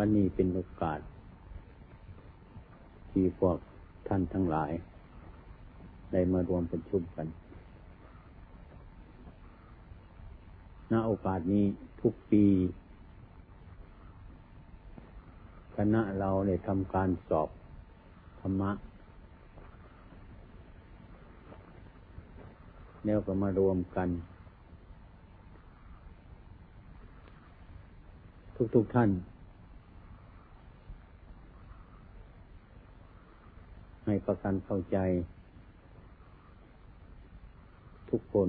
วันนี้เป็นโอกาส ที่พวกท่านทั้งหลาย ได้มารวมประชุมกันณโอกาสนี้ทุกปี คณะเราได้ทำการสอบธรรมะ แล้วก็มารวมกัน ทุกๆทท่าน ให้ประกันเข้าใจ ทุกคน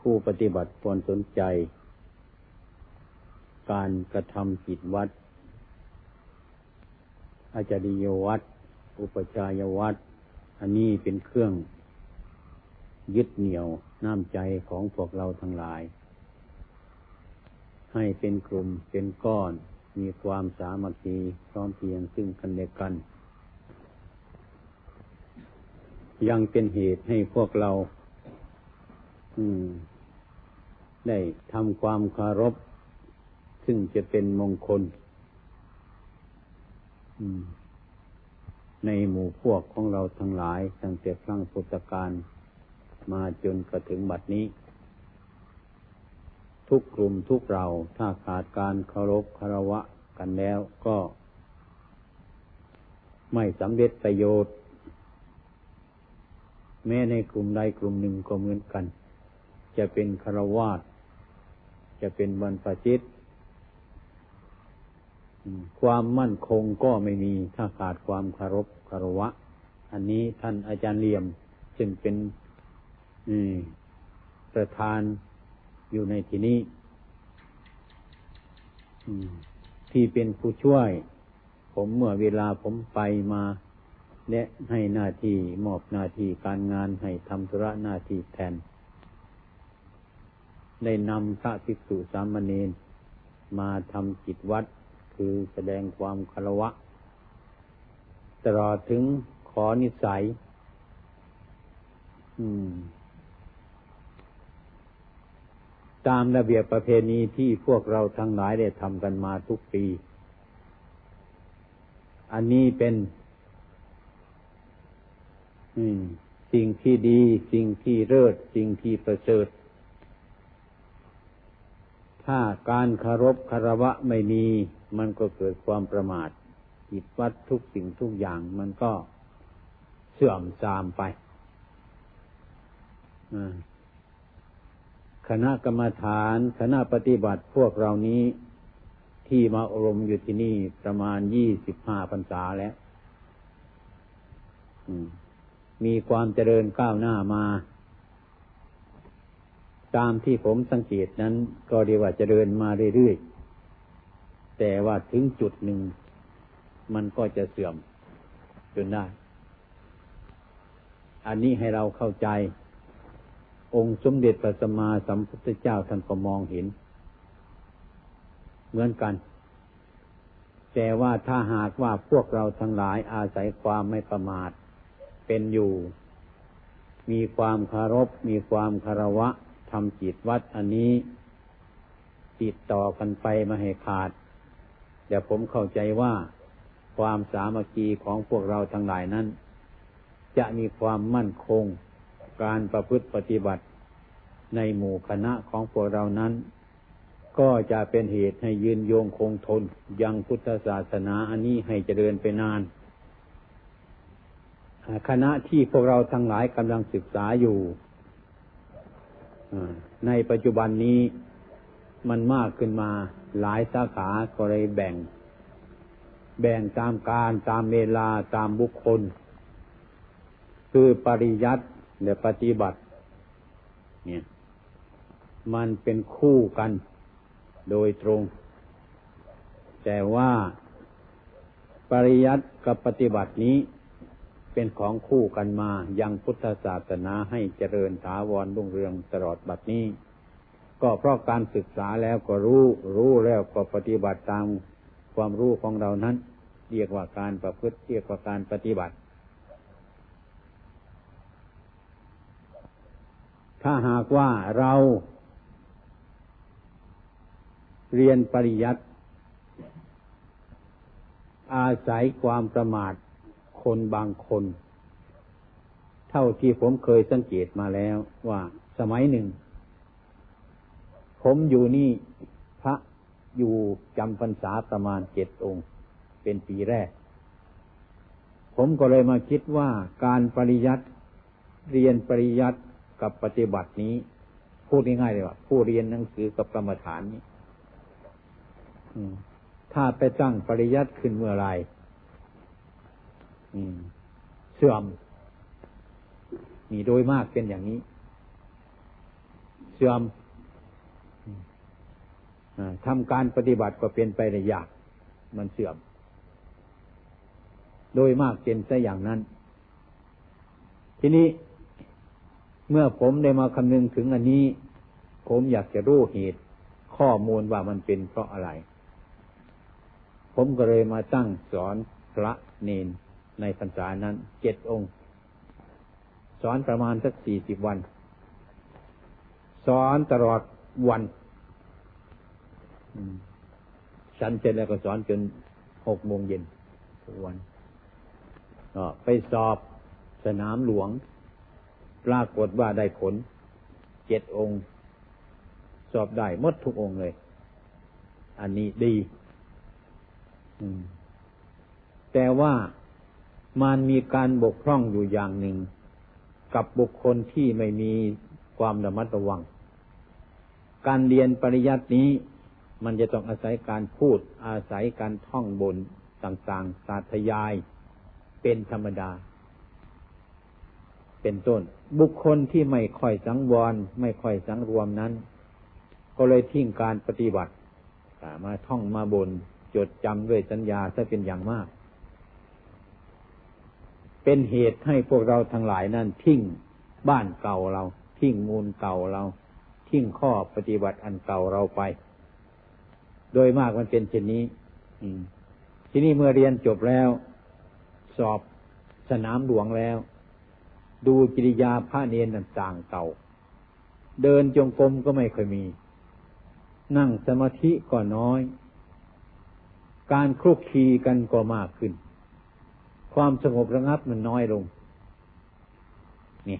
ผู้ปฏิบัติควรสนใจ การกระทำจิตวัด อาจาริยวัด อุปจายวัด อันนี้เป็นเครื่องยึดเหนี่ยวน้ำใจของพวกเราทั้งหลาย ให้เป็นกลุ่มเป็นก้อน มีความสามัคคีพร้อมเพียงซึ่งกันและกัน ยังเป็นเหตุให้พวกเรา อืม ได้ทำความคารพ ซึ่งจะเป็นมงคลในหมู่พวกของเราทั้งหลายตั้งแต่ครั้งพุทธกาลมาจนกระถึงบัดนี้ ทุกกลุ่มทุกเราถ้าขาดการเคารพคารวะกันแล้วก็ ไม่สำเร็จประโยชน์ แม้ในกลุ่มใดกลุ่มหนึ่งก็เหมือนกัน จะเป็นคารวะจะเป็นบรรพชิต ความมั่นคงก็ไม่มีถ้าขาดความคารพคารวะ อันนี้ท่านอาจารย์เลี่ยมจึงเป็นประธาน อยู่ในที่นี้ที่เป็นผู้ช่วย ผมเมื่อเวลาผมไปมาและให้หน้าที่มอบหน้าที่การงานให้ทำธุระหน้าที่แทน ได้นำพระภิกษุสามเณรมาทำจิตวัด คือแสดงความคารวะ ตลอดถึงขอนิสัย อืม ตามระเบียบประเพณีที่พวกเราทั้งหลายได้ทำกันมาทุกปี อันนี้เป็นสิ่งที่ดี สิ่งที่เลิศสิ่งที่ประเสริฐ ถ้าการคารพคารวะไม่มี มันก็เกิดความประมาทจิตวัดทุกสิ่งทุกอย่างมันก็เสื่อมทรามไป คณะกรรมฐาน คณะปฏิบัติพวกเรานี้ที่มาอบรมอยู่ที่นี่ประมาณยี่สิบห้าพรรษาแล้วมีความเจริญก้าวหน้ามา ตามที่ผมสังเกตนั้น ก็เรียกว่าเจริญมาเรื่อยๆ แต่ว่าถึงจุดหนึ่ง มันก็จะเสื่อมจนได้ อันนี้ให้เราเข้าใจ องค์สมเด็จพระสัมมาสัมพุทธเจ้าท่านก็มองเห็น เหมือนกัน แต่ว่าถ้าหากว่าพวกเราทั้งหลายอาศัยความไม่ประมาท เป็นอยู่ มีความคารพ มีความคารวะทำจิตวัดอันนี้ติดต่อกันไปมาให้ขาดเดี๋ยวผมเข้าใจว่าความสามัคคีของพวกเราทั้งหลายนั้น จะมีความมั่นคง การประพฤติปฏิบัติในหมู่คณะของพวกเรานั้น ก็จะเป็นเหตุให้ยืนโยงคงทน ยังพุทธศาสนาอันนี้ให้เจริญไปนาน คณะที่พวกเราทั้งหลายกำลังศึกษาอยู่ในปัจจุบันนี้มันมากขึ้นมาหลายสาขาก็เลยแบ่ง แบ่งตามการตามเวลาตามบุคคล คือปริยัติ และปฏิบัติ เนี่ย มันเป็นคู่กัน โดยตรง แต่ว่าปริยัติกับปฏิบัตินี้เป็นของคู่กันมายังพุทธศาสนาให้เจริญถาวรรุ่งเรืองตลอดบัดนี้ ก็เพราะการศึกษาแล้วก็รู้ รู้แล้วก็ปฏิบัติตามความรู้ของเรานั้น เรียกว่าการประพฤติเรียกว่าการปฏิบัติ ถ้าหากว่าเราเรียนปริยัติอาศัยความประมาทคนบางคน เท่าที่ผมเคยสังเกตมาแล้วว่าสมัยหนึ่ง ผมอยู่นี่พระอยู่จำพรรษาประมาณเจ็ดองค์ เป็นปีแรก ผมก็เลยมาคิดว่าการปริยัติเรียนปริยัติ กับปฏิบัตินี้ พูดง่ายๆเลยว่า ผู้เรียนหนังสือกับกรรมฐานนี้ถ้าไปตั้งปริยัติขึ้นเมื่อไรเสื่อมมีโดยมากเป็นอย่างนี้ เสื่อมทำการปฏิบัติก็เป็นไปในยาก มันเสื่อม โดยมากเป็นซะอย่างนั้น ทีนี้ เมื่อผมได้มาคำนึงถึงอันนี้ ผมอยากจะรู้เหตุข้อมูลว่ามันเป็นเพราะอะไร ผมก็เลยมาตั้งสอนพระเนนในพรรษานั้นเจ็ดองค์ สอนประมาณสักสี่สิบวัน สอนตลอดวันฉันเสร็จแล้วก็สอนจนหกโมงเย็นทุกวันก็ไปสอบสนามหลวง ปรากฏว่าได้ผลเจ็ดองค์ สอบได้มดทุกองค์เลย อันนี้ดีแต่ว่ามันมีการบกพร่องอยู่อย่างหนึ่ง กับบุคคลที่ไม่มีความระมัดระวัง การเรียนปริยัตินี้ มันจะต้องอาศัยการพูดอาศัยการท่องบนต่างๆ สาธยายเป็นธรรมดา เป็นต้น บุคคลที่ไม่ค่อยสังวร ไม่ค่อยสังรวมนั้น ก็เลยทิ้งการปฏิบัติมาท่องมาบน จดจำด้วยสัญญาถ้าเป็นอย่างมาก เป็นเหตุให้พวกเราทั้งหลายนั้น ทิ้งบ้านเก่าเรา ทิ้งมูลเก่าเรา ทิ้งข้อปฏิบัติอันเก่าเราไป โดยมากมันเป็นเช่นนี้ทีนี้เมื่อเรียนจบแล้ว สอบสนามหลวงแล้ว ดูกิริยาพระเนนต่างเก่า เดินจงกรมก็ไม่เคยมี นั่งสมาธิก็น้อย การคลุกคีกันก็มากขึ้น ความสงบระงับมันน้อยลงนี่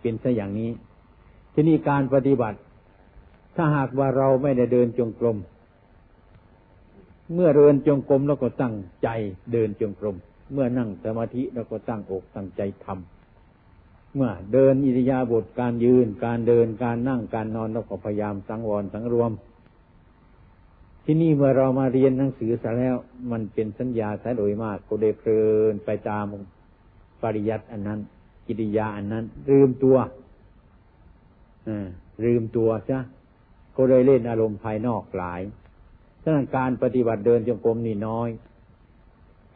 เป็นซะอย่างนี้ ที่นี่การปฏิบัติ ถ้าหากว่าเราไม่ได้เดินจงกรมเมื่อเดินจงกรมแล้วก็ตั้งใจเดินจงกรม เมื่อนั่งสมาธิแล้วก็ตั้งอกตั้งใจทำเมื่อเดินอิริยาบถการยืน การเดินการนั่งการนอนเราก็พยายามสังวรสังรวม ที่นี่เมื่อเรามาเรียนหนังสือซะแล้ว มันเป็นสัญญาซะโดยมากก็ได้เพลินไปตามปริยัติอันนั้น กิริยาอันนั้น ลืมตัวลืมตัวจ้ะก็เลยเล่นอารมณ์ภายนอกหลายฉะนั้นการปฏิบัติเดินจงกรมนี่น้อย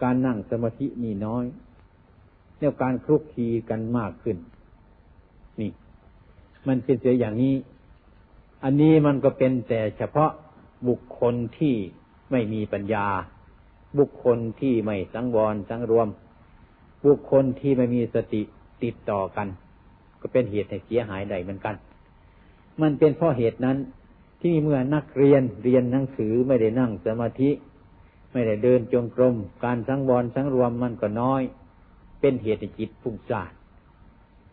การนั่งสมาธินี่น้อยเนี่ยการคลุกคลีกันมากขึ้น นี่ มันเป็นเสียอย่างนี้ อันนี้มันก็เป็นแต่เฉพาะบุคคลที่ไม่มีปัญญา บุคคลที่ไม่สังวรสังรวม บุคคลที่ไม่มีสติติดต่อกัน ก็เป็นเหตุให้เสียหายใดเหมือนกัน มันเป็นเพราะเหตุนั้นที่เมื่อนักเรียนเรียนหนังสือไม่ได้นั่งสมาธิ ไม่ได้เดินจงกรม การสังวรสังรวมมันก็น้อย เป็นเหตุให้จิตฟุ้งซ่า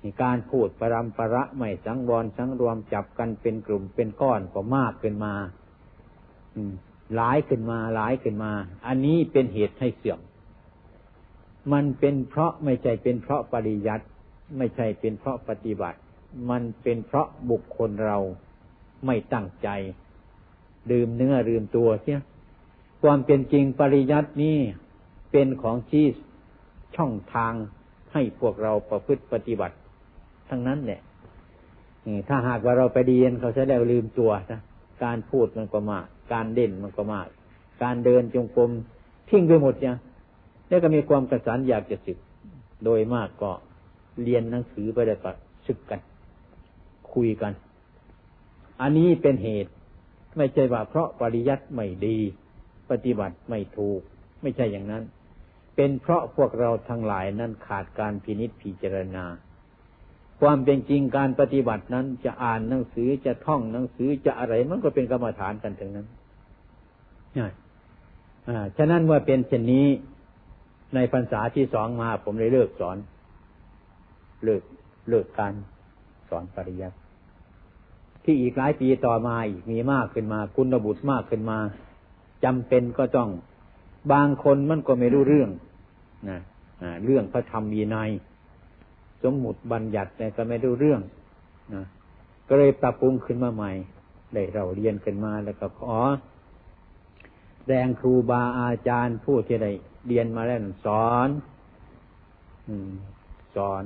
นการพูดปรำประะไม่สังวรสังรวมจับกันเป็นกลุ่มเป็นก้อนก็มากขึ้นมาหลายขึ้นมาหลายขึ้นมา อันนี้เป็นเหตุให้เสื่อม มันเป็นเพราะไม่ใช่เป็นเพราะปริยัติไม่ใช่เป็นเพราะปฏิบัติ มันเป็นเพราะบุคคลเราไม่ตั้งใจดื่มเนื้อลืมตัวเสีย ความเป็นจริงปริยัตินี้เป็นของชี้ช่องทางให้พวกเราประพฤติปฏิบัติ ทั้งนั้นแหละถ้าหากว่าเราไปเรียนเขาจะได้ลืมตัวนะการพูดมันก็มาก การเด่นมันก็มาก การเดินจงกรมทิ้งไปหมดเนี่ยแล้วก็มีความกระสันอยากจะศึก โดยมากก็เรียนหนังสือไปแล้วก็ศึกกัน คุยกัน อันนี้เป็นเหตุ ไม่ใช่ว่าเพราะปริยัติไม่ดี ปฏิบัติไม่ถูก ไม่ใช่อย่างนั้น เป็นเพราะพวกเราทั้งหลายนั้นขาดการพินิษพิจารณา ความเป็นจริงการปฏิบัตินั้นจะอ่านหนังสือจะท่องหนังสือจะอะไรมันก็เป็นกรรมฐานกันถึงนั้นอ่าฉะนั้นว่าเป็นเช่นนี้ในพรรษาที่สองมาผมเลยเลิกสอน เลิกเลิกการสอนปริยัติที่อีกหลายปีต่อมาอีกมีมากขึ้นมา คุณบุตรมากขึ้นมา จำเป็นก็ต้อง บางคนมันก็ไม่รู้เรื่องนะเรื่องพระธรรมมีในสมมุติบัญญัติแต่ก็ไม่รู้เรื่องนะก็เลยปรับปรุงขึ้นมาใหม่ ได้เราเรียนขึ้นมาแล้วก็ขอ แรงครูบาอาจารย์ผู้ที่ได้เรียนมาแล้วสอนอสอน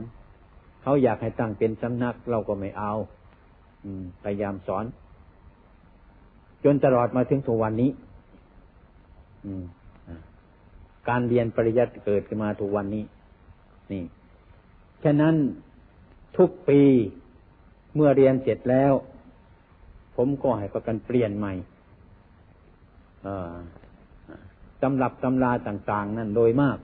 เขาอยากให้ตั้งเป็นสำนักเราก็ไม่เอาพยายามสอน จนตลอดมาถึงทุกวันนี้ การเรียนปริยัติเกิดขึ้นมาทุกวันนี้ นี่ฉะนั้นทุกปีเมื่อเรียนเสร็จแล้ว ผมก็ให้ประกันเปลี่ยนใหม่ตำรับตำราต่าง ๆ นั่นโดยมาก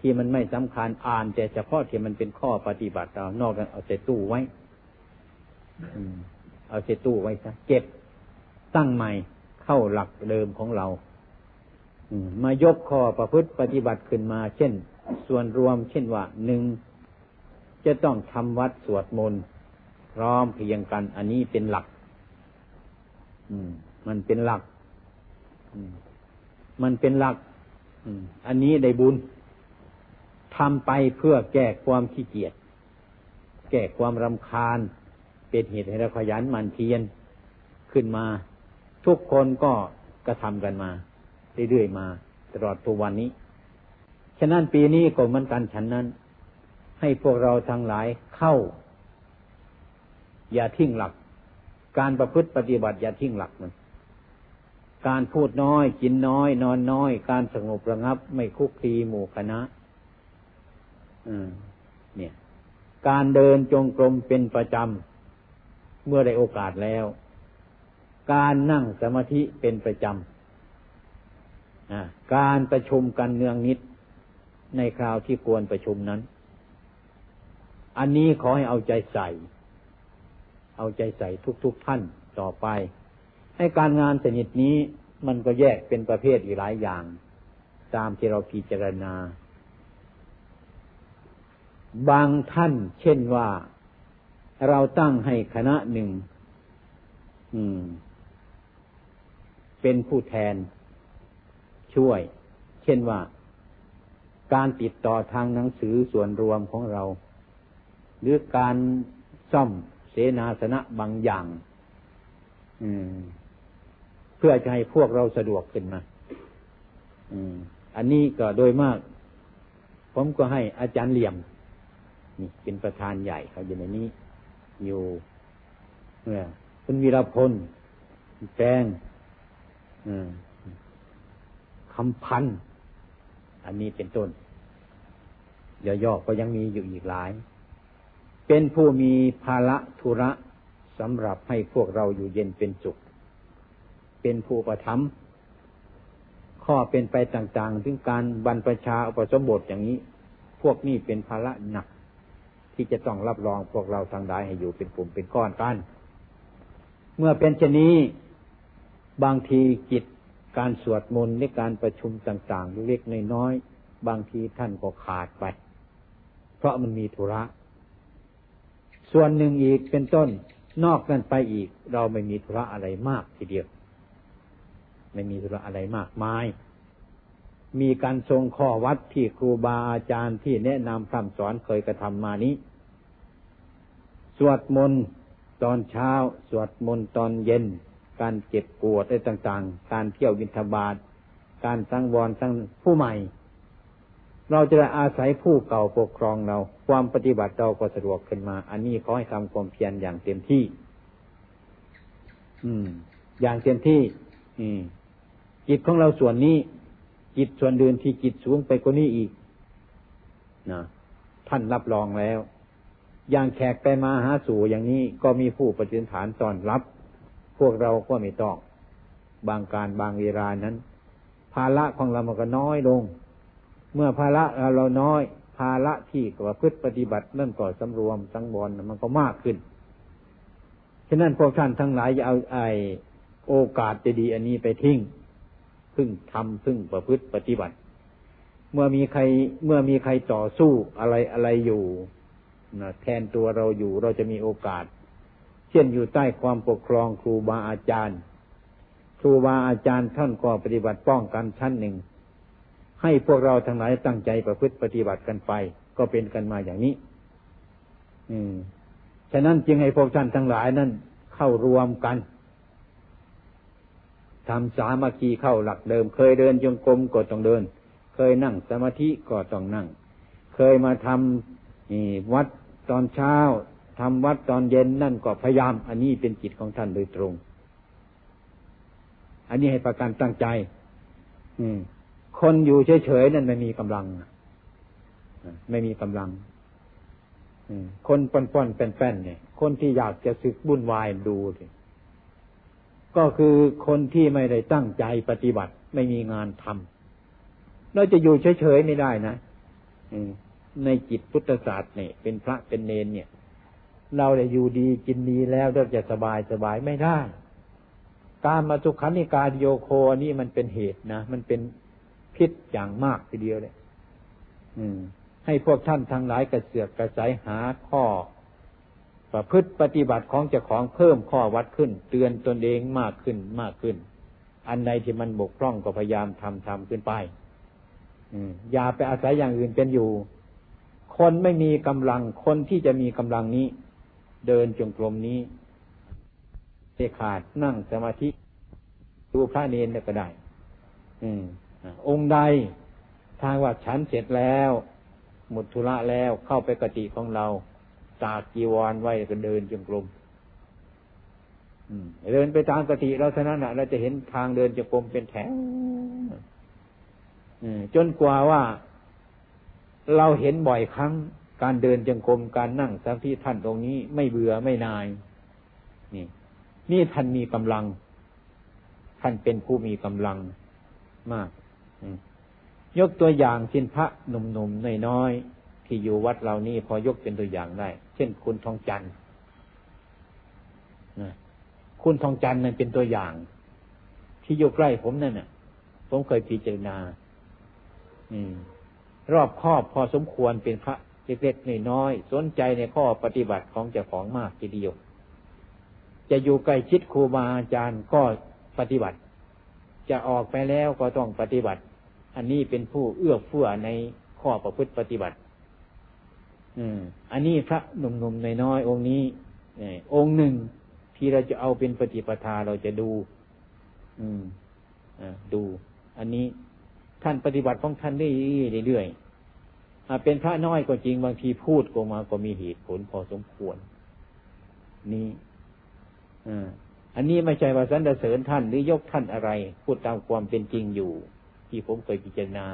ที่มันไม่สำคัญอ่านแต่เฉพาะที่มันเป็นข้อปฏิบัติเรานอกนั้นเอาใส่ตู้ไว้เอาใส่ตู้ไว้ซะเก็บตั้งใหม่เข้าหลักเดิมของเรา มายกข้อประพฤติปฏิบัติขึ้นมา เช่น ส่วนรวม เช่นว่าหนึ่งจะต้องทำวัดสวดมนต์พร้อมเพียงกัน อันนี้เป็นหลักมันเป็นหลักมันเป็นหลักอันนี้ได้บุญทำไปเพื่อแก้ความขี้เกียจแก้ความรำคาญ เป็นเหตุให้เราขยันมันเพียรขึ้นมา ทุกคนก็กระทำกันมา เรื่อยๆมา ตลอดทุกวันนี้ ฉะนั้นปีนี้ก็เหมือนกันฉันนั้น ให้พวกเราทั้งหลายเข้า อย่าทิ้งหลัก การประพฤติปฏิบัติอย่าทิ้งหลักมัน การพูดน้อยกินน้อย นอนน้อย การสงบระงับ ไม่คุกคีหมู่คณะเนี่ย การเดินจงกรมเป็นประจำเมื่อได้โอกาสแล้ว การนั่งสมาธิเป็นประจำ การประชุมกันเนืองนิดในคราวที่ควรประชุมนั้น อันนี้ขอให้เอาใจใส่ เอาใจใส่ทุกๆทท่านต่อไป ให้การงานสนิทนี้มันก็แยกเป็นประเภทอีกหลายอย่าง ตามที่เราพิจารณา บางท่านเช่นว่าเราตั้งให้คณะหนึ่งเป็นผู้แทน ช่วย เช่นว่าการติดต่อทางหนังสือส่วนรวมของเรา หรือการซ่อมเสนาสนะบางอย่างเพื่อจะให้พวกเราสะดวกขึ้นมาอันนี้ก็โดยมาก ผมก็ให้อาจารย์เหลี่ยม นี่เป็นประธานใหญ่เขาอยู่ในนี้ อยู่เมื่อคุณวีรพลแปง คำพันอันนี้เป็นต้นย่อๆก็ยังมีอยู่อีกหลาย เป็นผู้มีภาระธุระสำหรับให้พวกเราอยู่เย็นเป็นสุข เป็นผู้ประทับข้อเป็นไปต่างๆ ถึงการบรรพชาอุปสมบทอย่างนี้ พวกนี้เป็นภาระหนัก ที่จะต้องรับรองพวกเราทางใดให้อยู่เป็นกลุ่มเป็นก้อนกัน เมื่อเป็นเช่นนี้ บางทีจิต การสวดมนต์ในการประชุมต่างๆเล็กๆน้อยๆบางทีท่านก็ขาดไป เพราะมันมีธุระ ส่วนหนึ่งอีกเป็นต้นนอกนั้นไปอีก เราไม่มีธุระอะไรมากทีเดียว ไม่มีธุระอะไรมากมาย มีการทรงข้อวัดที่ครูบาอาจารย์ที่แนะนำคำสอนเคยกระทำมานี้ สวดมนต์ตอนเช้า สวดมนต์ตอนเย็น การเจ็บปวดอะไรต่างๆ การเที่ยววินทบาทการสังวรสังผู้ใหม่ เราจะได้อาศัยผู้เก่าปกครองเรา ความปฏิบัติเราก็สะดวกขึ้นมา อันนี้ขอให้ทำความเพียรอย่างเต็มที่ อืม อย่างเต็มที่ อืม จิตของเราส่วนนี้ จิตส่วนเดินที่จิตสูงไปกว่านี้อีกนะท่านรับรองแล้ว อย่างแขกไปมาหาสู่อย่างนี้ก็มีผู้ปฏิฐานตอนรับ พวกเราก็ไม่ต้อง บางการบางเวลานั้น ภาระของเรามันก็น้อยลง เมื่อภาระเราน้อย ภาระที่ประพฤติปฏิบัตินั่นก็สำรวมสังวรมันก็มากขึ้น ฉะนั้นพวกท่านทั้งหลายอย่าเอาไอโอกาสจะดีอันนี้ไปทิ้งพึ่งทำพึ่งประพฤติปฏิบัติ เมื่อมีใครเมื่อมีใครต่อสู้อะไรอะไรอยู่นะแทนตัวเราอยู่เราจะมีโอกาส ช่นอยู่ใต้ความปกครองครูบาอาจารย์ ครูบาอาจารย์ท่านก็ปฏิบัติป้องกันชั้นหนึ่ง ให้พวกเราทั้งหลายตั้งใจประพฤติปฏิบัติกันไป ก็เป็นกันมาอย่างนี้ อืม ฉะนั้นจึงให้พวกท่านทั้งหลายนั้น เข้ารวมกันทำสามัคคีเข้าหลักเดิม เคยเดินจงกรมก็ต้องเดิน เคยนั่งสมาธิก็ต้องนั่ง เคยมาทำวัดตอนเช้า ทำวัดตอนเย็นนั่นก็พยายาม อันนี้เป็นจิตของท่านโดยตรง อันนี้ให้ประกันตั้งใจ อืม คนอยู่เฉยๆนั่นไม่มีกำลังไม่มีกำลังคนป้อนๆแป้นๆเนี่ย คนที่อยากจะสึกบุญวายดูสิก็คือคนที่ไม่ได้ตั้งใจปฏิบัติ ไม่มีงานทำเราจะอยู่เฉยๆไม่ได้นะในจิตพุทธศาสตร์เนี่ย เป็นพระเป็นเนนเนี่ย เราได้อยู่ดีกินดีแล้วเราจะสบายสบายไม่ได้ การมาทุกขันิการโยโคนี่มันเป็นเหตุนะ มันเป็นพิษอย่างมากทีเดียวเลยให้พวกท่านทั้งหลายกระเสือกกระสายหาข้อ ประพฤติปฏิบัติของเจ้าของเพิ่มข้อวัดขึ้น เตือนตนเองมากขึ้นมากขึ้น อันใดที่มันบกพร่องก็พยายามทำทำขึ้นไปอย่าไปอาศัยอย่างอื่นเป็นอยู่ คนไม่มีกำลัง คนที่จะมีกำลังนี้ เดินจงกรมนี้เขาดนั่งสมาธิดูพระเนนก็ได้ อืมองค์ใดทางว่าฉันเสร็จแล้ว หมดธุระแล้วเข้าไปกติของเราตากจีวรไว้ก็เดินจงกรมเดินไปตามกติเราเท่านั้นนะเราจะเห็นทางเดินจงกรมเป็นแถวจนกว่าว่า เราเห็นบ่อยครั้ง การเดินจงกรมการนั่งสมาธิท่านตรงนี้ ไม่เบื่อไม่นาย นี่ นี่ท่านมีกำลัง ท่านเป็นผู้มีกำลังมากยกตัวอย่างเช่นพระหนุ่มๆน้อยๆที่อยู่วัดเรานี่พอยกเป็นตัวอย่างได้ เช่น คุณทองจันทร์คุณทองจันทร์นั่นเป็นตัวอย่าง ที่อยู่ใกล้ผมนั่นน่ะ ผมเคยพิจารณา อืม รอบครอบพอสมควรเป็นพระ เล็กๆน้อยๆสนใจในข้อปฏิบัติของเจ้าของมากทีเดียว จะอยู่ใกล้ชิดครูบาอาจารย์ก็ปฏิบัติ จะออกไปแล้วก็ต้องปฏิบัติ อันนี้เป็นผู้เอื้อเฟื้อในข้อประพฤติปฏิบัติ อืม อันนี้พระหนุ่มๆน้อยๆองค์นี้องค์หนึ่งที่เราจะเอาเป็นปฏิปทาเราจะดู อืมอดู อันนี้ท่านปฏิบัติของท่านได้เรื่อยๆ เป็นพระน้อยก็จริงบางทีพูดก็มาก็มีเหตุผลพอสมควร นี่ออันนี้ไม่ใช่ว่าสรรเสริญท่านหรือยกท่านอะไร พูดตามความเป็นจริงอยู่ ที่ผมเคยพิจารณา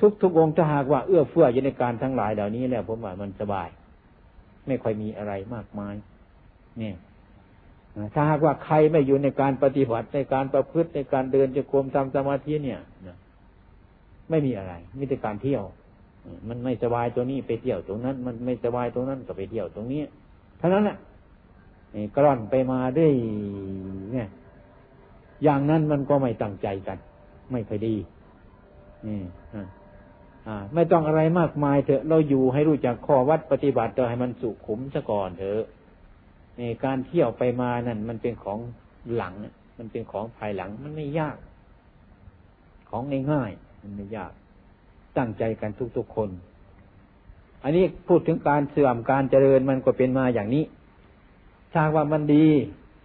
ทุกทุกองค์ถ้าหากว่าเอื้อเฟื้ออยู่ในการทั้งหลายเหล่านี้แล้วผมว่ามันสบาย ไม่ค่อยมีอะไรมากมาย เนี่ยถ้าหากว่าใครไม่อยู่ในการปฏิบัติในการประพฤติในการเดินจะกรมทำสมาธิเนี่ยไม่มีอะไรมีแต่การเที่ยว มันไม่สบายตัวนี้ไปเที่ยวตรงนั้น มันไม่สบายตรงนั้นก็ไปเที่ยวตรงนี้เท่านั้นแหละกร่อนไปมาด้วยเนี่ย อย่างนั้นมันก็ไม่ตั้งใจกัน ไม่ค่อยดีนี่อ่าไม่ต้องอะไรมากมายเถอะ เราอยู่ให้รู้จักข้อวัดปฏิบัติตัวให้มันสุขุมซะก่อนเถอะนี่การเที่ยวไปมานั่นมันเป็นของหลัง มันเป็นของภายหลัง มันไม่ยาก ของง่ายๆมันไม่ยาก ตั้งใจกันทุกๆคน อันนี้พูดถึงการเสื่อมการเจริญมันก็เป็นมาอย่างนี้ ถ้าว่ามันดี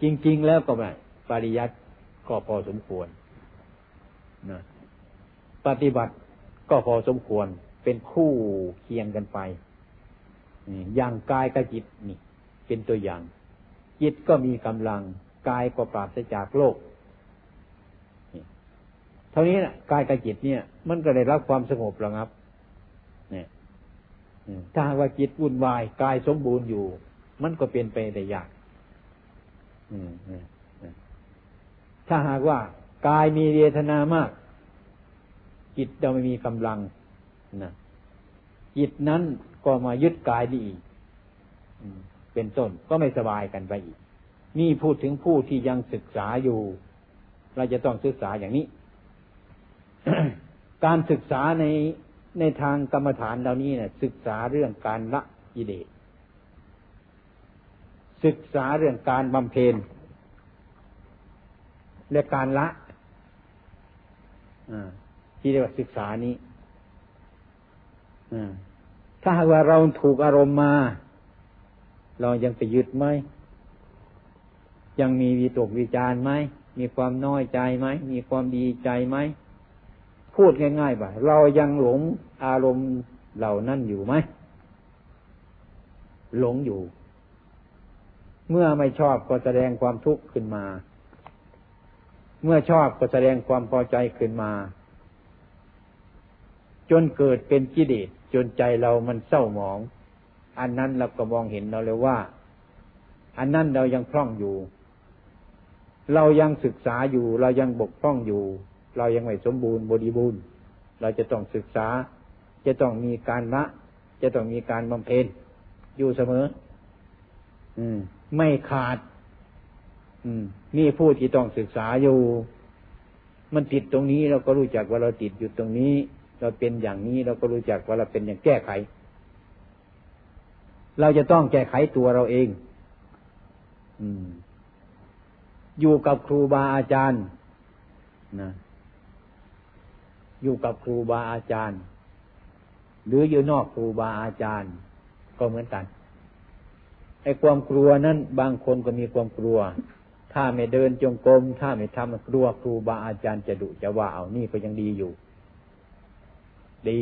จริง ๆ แล้วก็ไม่ปริยัติก็พอสมควรนะปฏิบัติก็พอสมควรเป็นคู่เคียงกันไปอย่างกายกับจิตนี่ เป็นตัวอย่าง จิตก็มีกำลัง กายก็ปราศจากโลก เท่านี้นะกายกับจิตเนี่ย มันก็ได้รับความสงบระงับ เนี่ยถ้าว่าจิตวุ่นวายกายสมบูรณ์อยู่ มันก็เป็นไปได้ยากถ้าหากว่ากายมีเวทนามาก จิตเราไม่มีกำลังนะจิตนั้นก็มายึดกายนี้อีกเป็นต้นก็ไม่สบายกันไปอีก นี่พูดถึงผู้ที่ยังศึกษาอยู่ เราจะต้องศึกษาอย่างนี้ การศึกษาในในทางกรรมฐานเหล่านี้เนี่ย ศึกษาเรื่องการละกิเลสศึกษาเรื่องการบำเพ็ญและการละที่เรียกว่าศึกษานี้ถ้าหากว่าเราถูกอารมณ์มา เรายังไปยึดไหม ยังมีวิตกวิจารไหม มีความน้อยใจไหม มีความดีใจไหม พูดง่ายๆว่าเรายังหลงอารมณ์เหล่านั้นอยู่ไหมหลงอยู่ เมื่อไม่ชอบก็แสดงความทุกข์ขึ้นมา เมื่อชอบก็แสดงความพอใจขึ้นมา จนเกิดเป็นกิเลสจนใจเรามันเศร้าหมอง อันนั้นเราก็มองเห็นเราเลยว่า อันนั้นเรายังพร่องอยู่ เรายังศึกษาอยู่ เรายังบกพร่องอยู่ เรายังไม่สมบูรณ์บริบูรณ์ เราจะต้องศึกษา จะต้องมีการละ จะต้องมีการบำเพ็ญอยู่เสมอ อืม ไม่ขาด อืมนี่ผู้ที่ต้องศึกษาอยู่ มันติดตรงนี้เราก็รู้จักว่าเราติดอยู่ตรงนี้ เราเป็นอย่างนี้เราก็รู้จักว่าเราเป็นอย่างแก้ไข เราจะต้องแก้ไขตัวเราเอง อืมอยู่กับครูบาอาจารย์นะ อยู่กับครูบาอาจารย์ หรืออยู่นอกครูบาอาจารย์ ก็เหมือนกันไอ้ความกลัวนั้นบางคนก็มีความกลัว ถ้าไม่เดินจงกรมถ้าไม่ทำกลัวครูบาอาจารย์จะดุจะว่าเอานี่ก็ยังดีอยู่ ดี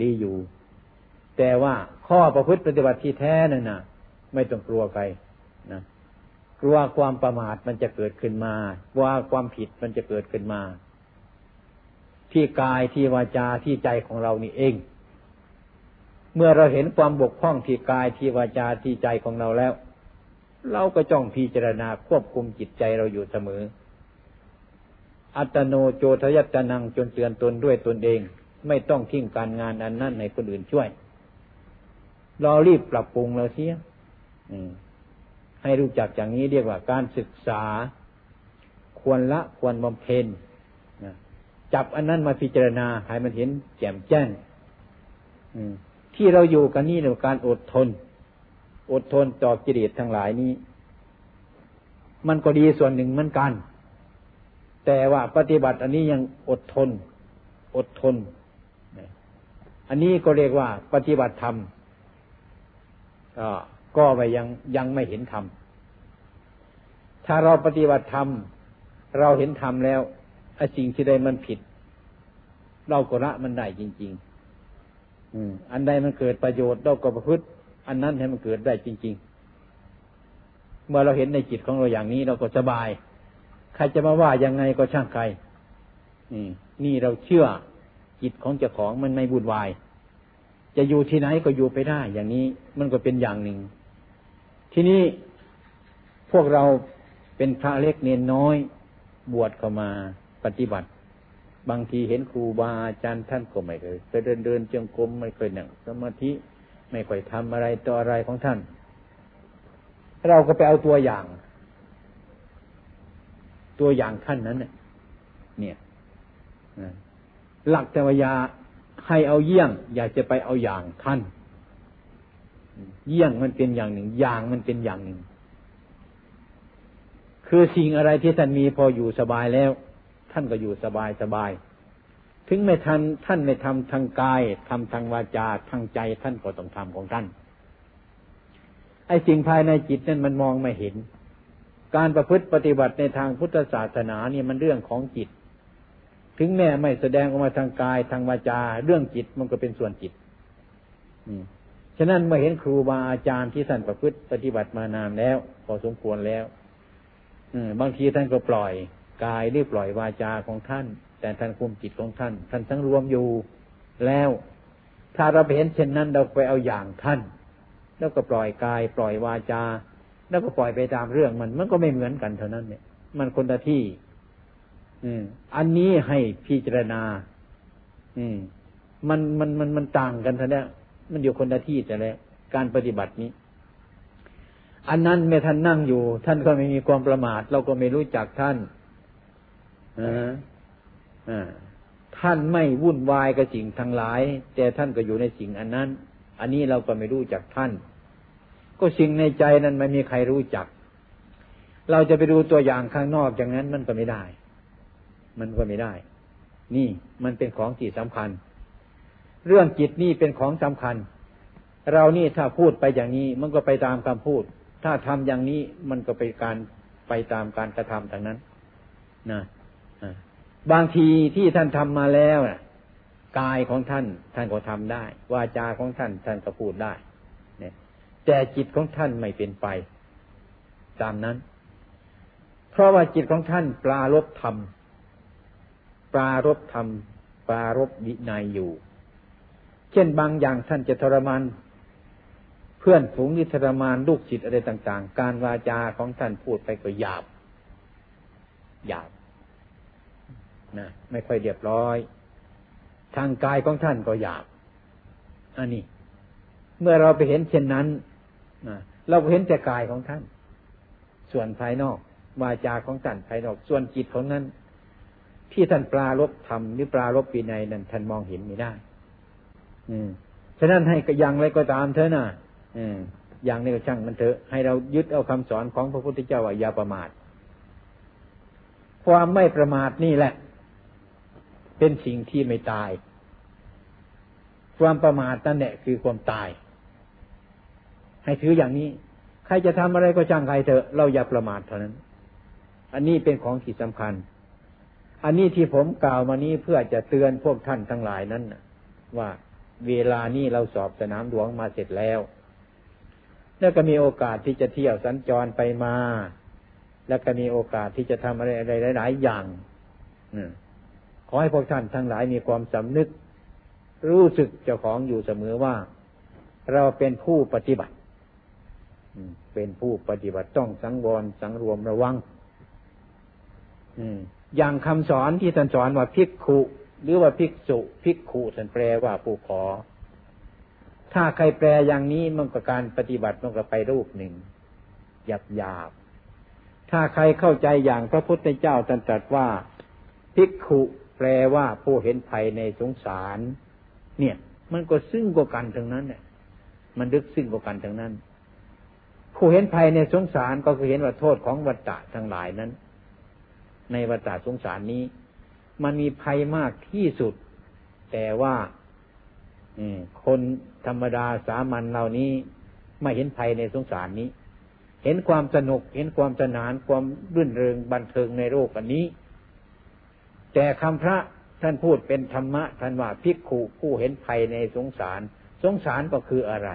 ดีอยู่ แต่ว่าข้อประพฤติปฏิบัติที่แท้นั่นนะไม่ต้องกลัวใครนะกลัวความประมาทมันจะเกิดขึ้นมากลัวความผิดมันจะเกิดขึ้นมา ที่กายที่วาจาที่ใจของเรานี่เอง เมื่อเราเห็นความบกพร่องที่กายที่วาจาที่ใจของเราแล้ว เราก็จ้องพิจารณาควบคุมจิตใจเราอยู่เสมอ อัตโนโจทยัตนังจนเตือนตนด้วยตนเอง ไม่ต้องทิ้งการงานอันนั้นในคนอื่นช่วย เรารีบปรับปรุงเราเสียให้รู้จักอย่างนี้เรียกว่าการศึกษา ควรละควรบำเพ็ญ จับอันนั้นมาพิจารณาให้มันเห็นแจ่มแจ้งที่เราอยู่กันนี่เรื่องการอดทน อดทนต่อกิเลสทั้งหลายนี้ มันก็ดีส่วนหนึ่งเหมือนกัน แต่ว่าปฏิบัติอันนี้ยังอดทน อดทน อันนี้ก็เรียกว่า ปฏิบัติธรรมก็ไปยังยังไม่เห็นธรรมถ้าเราปฏิบัติธรรมเราเห็นธรรมแล้ว ไอ้สิ่งที่ใดมันผิด เราก็ละมันได้จริง ๆ อืม อันใดมันเกิดประโยชน์เราก็ประพฤติ อันนั้นให้มันเกิดได้จริง ๆ เมื่อเราเห็นในจิตของเราอย่างนี้เราก็สบาย ใครจะมาว่ายังไงก็ช่างใครนี่เราเชื่อจิตของเจ้าของมันไม่บุญวาย จะอยู่ที่ไหนก็อยู่ไปได้ อย่างนี้มันก็เป็นอย่างหนึ่ง ทีนี้พวกเราเป็นพระเล็กเนียนน้อยบวชเข้ามา ปฏิบัติ บางทีเห็นครูบาอาจารย์ท่านก็ไม่เคยไปเดินเดินจงกรมไม่เคยนั่งสมาธิไม่ค่อยทำอะไรต่ออะไรของท่าน เราก็ไปเอาตัวอย่าง ตัวอย่างท่านนั้นเนี่ยหลักแต่วยาให้เอาเยี่ยง อยากจะไปเอาอย่างท่าน เยี่ยงมันเป็นอย่างหนึ่ง อย่างมันเป็นอย่างหนึ่ง คือสิ่งอะไรที่ท่านมีพออยู่สบายแล้ว ท่านก็อยู่สบายสบาย ถึงไม่ทันท่านไม่ทำทางกายทำทางวาจาทางใจท่านก็ต้องทำของท่าน ไอ้สิ่งภายในจิตนั้นมันมองไม่เห็น การประพฤติปฏิบัติในทางพุทธศาสนาเนี่ยมันเรื่องของจิต ถึงแม้ไม่แสดงออกมาทางกายทางวาจา เรื่องจิตมันก็เป็นส่วนจิตฉะนั้นเมื่อเห็นครูบาอาจารย์ที่ท่านประพฤติปฏิบัติมานานแล้วพอสมควรแล้วบางทีท่านก็ปล่อย กายหรือปล่อยวาจาของท่าน แต่ท่านคุมจิตของท่าน ท่านทั้งรวมอยู่แล้ว ถ้าเราไปเห็นเช่นนั้นเราไปเอาอย่างท่าน แล้วก็ปล่อยกายปล่อยวาจา แล้วก็ปล่อยไปตามเรื่องมัน มันก็ไม่เหมือนกันเท่านั้นเนี่ย มันคนละที่อันนี้ให้พิจารณามันมันมันมันต่างกันท่านเนี่ยมันอยู่คนละที่แต่แล้วการปฏิบัตินี้อันนั้นเมื่อท่านนั่งอยู่ ท่านก็ไม่มีความประมาท เราก็ไม่รู้จักท่าน ท่านไม่วุ่นวายกับสิ่งทั้งหลาย แต่ท่านก็อยู่ในสิ่งอันนั้น อันนี้เราก็ไม่รู้จักท่าน ก็สิ่งในใจนั้นไม่มีใครรู้จัก เราจะไปดูตัวอย่างข้างนอกอย่างนั้นมันก็ไม่ได้ มันก็ไม่ได้ นี่มันเป็นของที่สำคัญ เรื่องจิตนี่เป็นของสำคัญ เรานี่ถ้าพูดไปอย่างนี้ มันก็ไปตามคำพูด ถ้าทำอย่างนี้มันก็ไปการไปตามการกระทำทางนั้น นะ บางทีที่ท่านทำมาแล้วกายของท่าน ท่านก็ทำได้ วาจาของท่านท่านก็พูดได้เนี่ยแต่จิตของท่านไม่เป็นไป ตามนั้น เพราะว่าจิตของท่านปลารบธรรมปลารบธรรมปลารบวินัยอยู่ เช่นบางอย่างท่านจะทรมานเพื่อนฝูงนิทรมานลูกจิตอะไรต่าง ๆ การวาจาของท่านพูดไปก็หยาบ หยาบ นะไม่ค่อยเรียบร้อย ทางกายของท่านก็หยาบอันนี้ เมื่อเราไปเห็นเช่นนั้นนะเราเห็นแต่กายของท่าน ส่วนภายนอกวาจาของท่านภายนอก ส่วนจิตของนั้น ที่ท่านปลารบธรรมหรือปลารบปีในนั้นท่านมองเห็นไม่ได้ อืมฉะนั้นให้กย่างไรก็ตามเถอะนะอืมอย่างนี้ก็ช่างมันเถอะ ให้เรายึดเอาคำสอนของพระพุทธเจ้าว่าอย่าประมาท ความไม่ประมาทนี่แหละ เป็นสิ่งที่ไม่ตาย ความประมาทนั่นแหละคือความตาย ให้ถืออย่างนี้ ใครจะทำอะไรก็ช่างใครเถอะ เราอย่าประมาทเท่านั้น อันนี้เป็นของที่สำคัญ อันนี้ที่ผมกล่าวมานี้เพื่อจะเตือนพวกท่านทั้งหลายนั้นว่าเวลานี้เราสอบสนามหลวงมาเสร็จแล้วแล้วก็มีโอกาสที่จะเที่ยวสัญจรไปมา แล้วก็มีโอกาสที่จะทำอะไรอะไรหลาย ๆ อย่าง ขอให้พวกท่านทั้งหลายมีความสำนึก รู้สึกเจ้าของอยู่เสมอว่า เราเป็นผู้ปฏิบัติเป็นผู้ปฏิบัติต้องสังวรสังรวมระวังอย่างคำสอนที่ท่านสอนว่าพิกขุหรือว่าภิกษุภิกขุท่านแปลว่าผู้ขอ ถ้าใครแปลอย่างนี้มันก็การปฏิบัติมันก็ไปรูปหนึ่งหยาบหยาบถ้าใครเข้าใจอย่างพระพุทธเจ้าตรัสว่าภิกขุ แปลว่าผู้เห็นภัยในสงสาร เนี่ย มันก็ซึ่งกว่ากันทั้งนั้นเนี่ยมันลึกซึ่งกว่ากันทั้งนั้น ผู้เห็นภัยในสงสารก็คือเห็นว่าโทษของวัฏฏะทั้งหลายนั้น ในวัฏฏะสงสารนี้ มันมีภัยมากที่สุด แต่ว่าคนธรรมดาสามัญเหล่านี้ไม่เห็นภัยในสงสารนี้ เห็นความสนุก เห็นความสนาน ความรื่นเริงบันเทิงในโลกอันนี้ แต่คำพระท่านพูดเป็นธรรมะท่านว่าภิกขุผู้เห็นภัยในสงสาร สงสารก็คืออะไร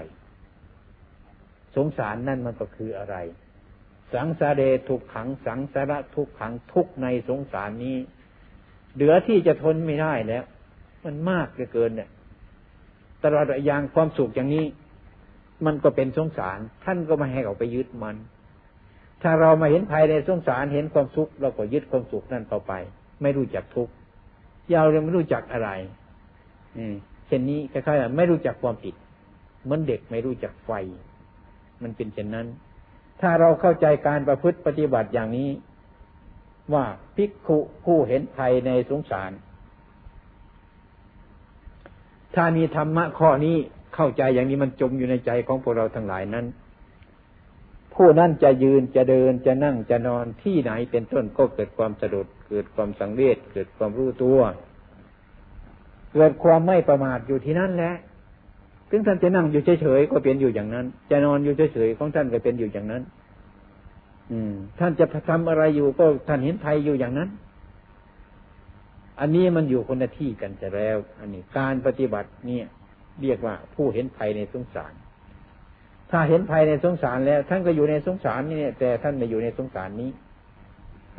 สงสารนั่นมันก็คืออะไร สังสารเดทุกขังสังสารทุกขังทุกในสงสารนี้ เหลือที่จะทนไม่ได้แล้ว มันมากเกินเนี่ยตลอดอย่างความสุขอย่างนี้ มันก็เป็นสงสาร ท่านก็ไม่ให้เขาไปยึดมัน ถ้าเรามาเห็นภัยในสงสารเห็นความสุขเราก็ยึดความสุขนั่นต่อไป ไม่รู้จักทุกข์ยาวเลยไม่รู้จักอะไรเช่นนี้คล้ายๆไม่รู้จักความผิด เหมือนเด็กไม่รู้จักไฟ มันเป็นเช่นนั้น ถ้าเราเข้าใจการประพฤติปฏิบัติอย่างนี้ ว่าภิกขุผู้เห็นภัยในสงสาร ถ้ามีธรรมะข้อนี้เข้าใจอย่างนี้มันจมอยู่ในใจของพวกเราทั้งหลายนั้น ผู้นั้นจะยืนจะเดินจะนั่งจะนอนที่ไหนเป็นต้นก็เกิดความสะดุดเกิดความสังเวชเกิดความรู้ตัว เกิดความไม่ประมาทอยู่ที่นั่นแหละถึงท่านจะนั่งอยู่เฉยๆก็เป็นอยู่อย่างนั้น จะนอนอยู่เฉยๆของท่านก็เป็นอยู่อย่างนั้น อืม ท่านจะทำอะไรอยู่ก็ท่านเห็นภัยอยู่อย่างนั้น อันนี้มันอยู่คนละที่กันจะแล้ว อันนี้การปฏิบัติเนี่ย เรียกว่าผู้เห็นภัยในสงสาร ถ้าเห็นภัยในสงสารแล้ว ท่านก็อยู่ในสงสารนี่แต่ท่านไม่อยู่ในสงสารนี้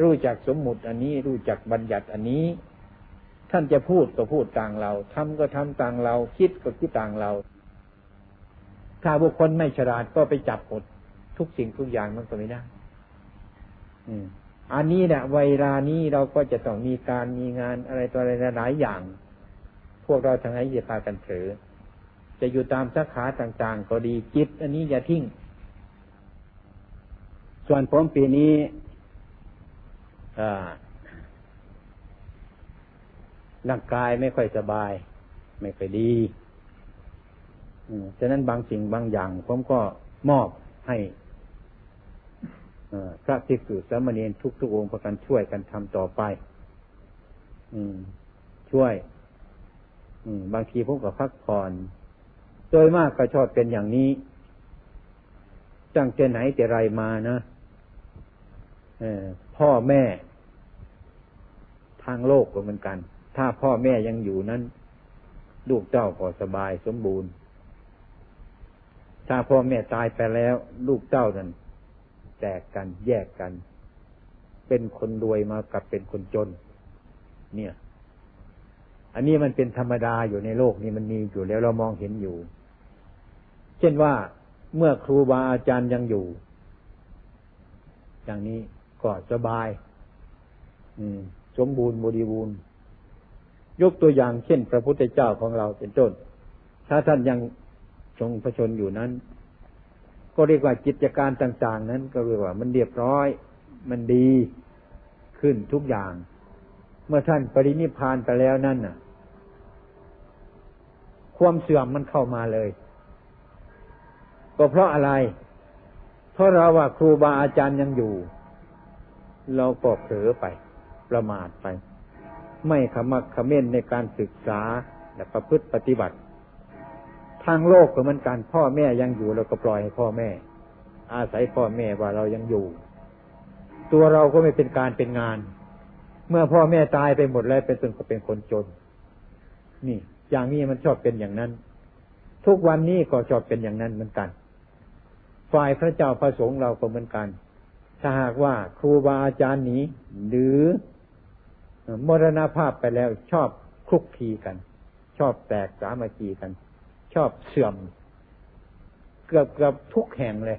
รู้จักสมมุติอันนี้ รู้จักบัญญัติอันนี้ ท่านจะพูดก็พูดต่างเราทำก็ทำต่างเรา คิดก็คิดต่างเรา ถ้าบุคคลไม่ฉลาดก็ไปจับหมดทุกสิ่งทุกอย่างมันก็ไม่ได้อันนี้แหละเวลานี้เราก็จะต้องมีการมีงานอะไรตัวอะไรหลายอย่าง พวกเราทั้งหลายอย่าพากันเผลอ จะอยู่ตามสาขาต่างๆ ก็ดีจิต อันนี้อย่าทิ้ง ส่วนผมปีนี้ร่างกายไม่ค่อยสบาย ไม่ค่อยดีฉะนั้นบางสิ่งบางอย่าง ผมก็มอบให้พระภิกษุสามเณรทุกทุกองค์ประกันช่วยกันทำต่อไปอช่วยบางทีผมก็พักผ่อน โดยมากก็ชอบเป็นอย่างนี้จังเจไหนแต่ไรมานะพ่อแม่ทางโลกก็เหมือนกัน ถ้าพ่อแม่ยังอยู่นั้น ลูกเจ้าก็สบายสมบูรณ์ ถ้าพ่อแม่ตายไปแล้ว ลูกเจ้านั้นแตกกันแยกกัน เป็นคนรวยมากับเป็นคนจน เนี่ย อันนี้มันเป็นธรรมดาอยู่ในโลกนี้มันมีอยู่แล้วเรามองเห็นอยู่ ช่นว่าเมื่อครูบาอาจารย์ยังอยู่ อย่างนี้ก็สบาย อืม สมบูรณ์บริบูรณ์ ยกตัวอย่างเช่น พระพุทธเจ้าของเราเป็นต้น ถ้าท่านยังทรงพระชนอยู่นั้น ก็เรียกว่ากิจการต่าง ๆ นั้น ก็เรียกว่ามันเรียบร้อย มันดีขึ้นทุกอย่าง เมื่อท่านปรินิพานไปแล้วนั่นน่ะ ความเสื่อมมันเข้ามาเลย ก็เพราะอะไร เพราะเราว่าครูบาอาจารย์ยังอยู่ เราก็เผลอไป ประมาทไป ไม่ขมักขม้นในการศึกษาและประพฤติปฏิบัติ ทางโลกก็เหมือนกันพ่อแม่ยังอยู่เราก็ปล่อยให้พ่อแม่ อาศัยพ่อแม่ว่าเรายังอยู่ ตัวเราก็ไม่เป็นการเป็นงาน เมื่อพ่อแม่ตายไปหมดแล้วเป็นตนก็เป็นคนจน นี่ อย่างนี้มันชอบเป็นอย่างนั้น ทุกวันนี้ก็ชอบเป็นอย่างนั้นเหมือนกัน ฝ่ายพระเจ้าพระสงฆ์เราก็เหมือนกัน ถ้าหากว่าครูบาอาจารย์หนีหรือมรณภาพไปแล้วชอบคลุกคลีกัน ชอบแตกสามัคคีกัน ชอบเสื่อม เกือบเกือบทุกแห่งเลย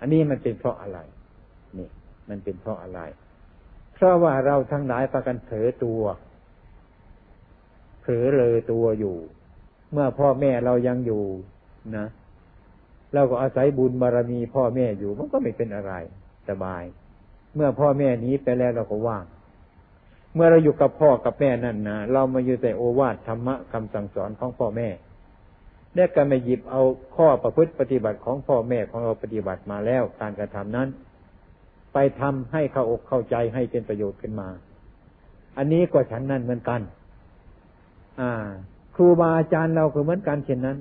อันนี้มันเป็นเพราะอะไร นี่ มันเป็นเพราะอะไร เพราะว่าเราทั้งหลายประกันเผลอตัวเผลอเลยตัวอยู่ เมื่อพ่อแม่เรายังอยู่นะ เราก็อาศัยบุญบารมีพ่อแม่อยู่มันก็ไม่เป็นอะไรสบาย เมื่อพ่อแม่นี้ไปแล้วเราก็ว่าง เมื่อเราอยู่กับพ่อกับแม่นั่นนะเรามาอยู่แต่โอวาทธรรมะคำสั่งสอนของพ่อแม่และก็ไม่หยิบเอาข้อประพฤติปฏิบัติของพ่อแม่ของเราปฏิบัติมาแล้วการกระทำนั้น ไปทำให้เข้าอกเข้าใจให้เป็นประโยชน์ขึ้นมา อันนี้ก็ฉันนั่นเหมือนกัน อ่า ครูบาอาจารย์เราก็เหมือนกันเช่นนั้น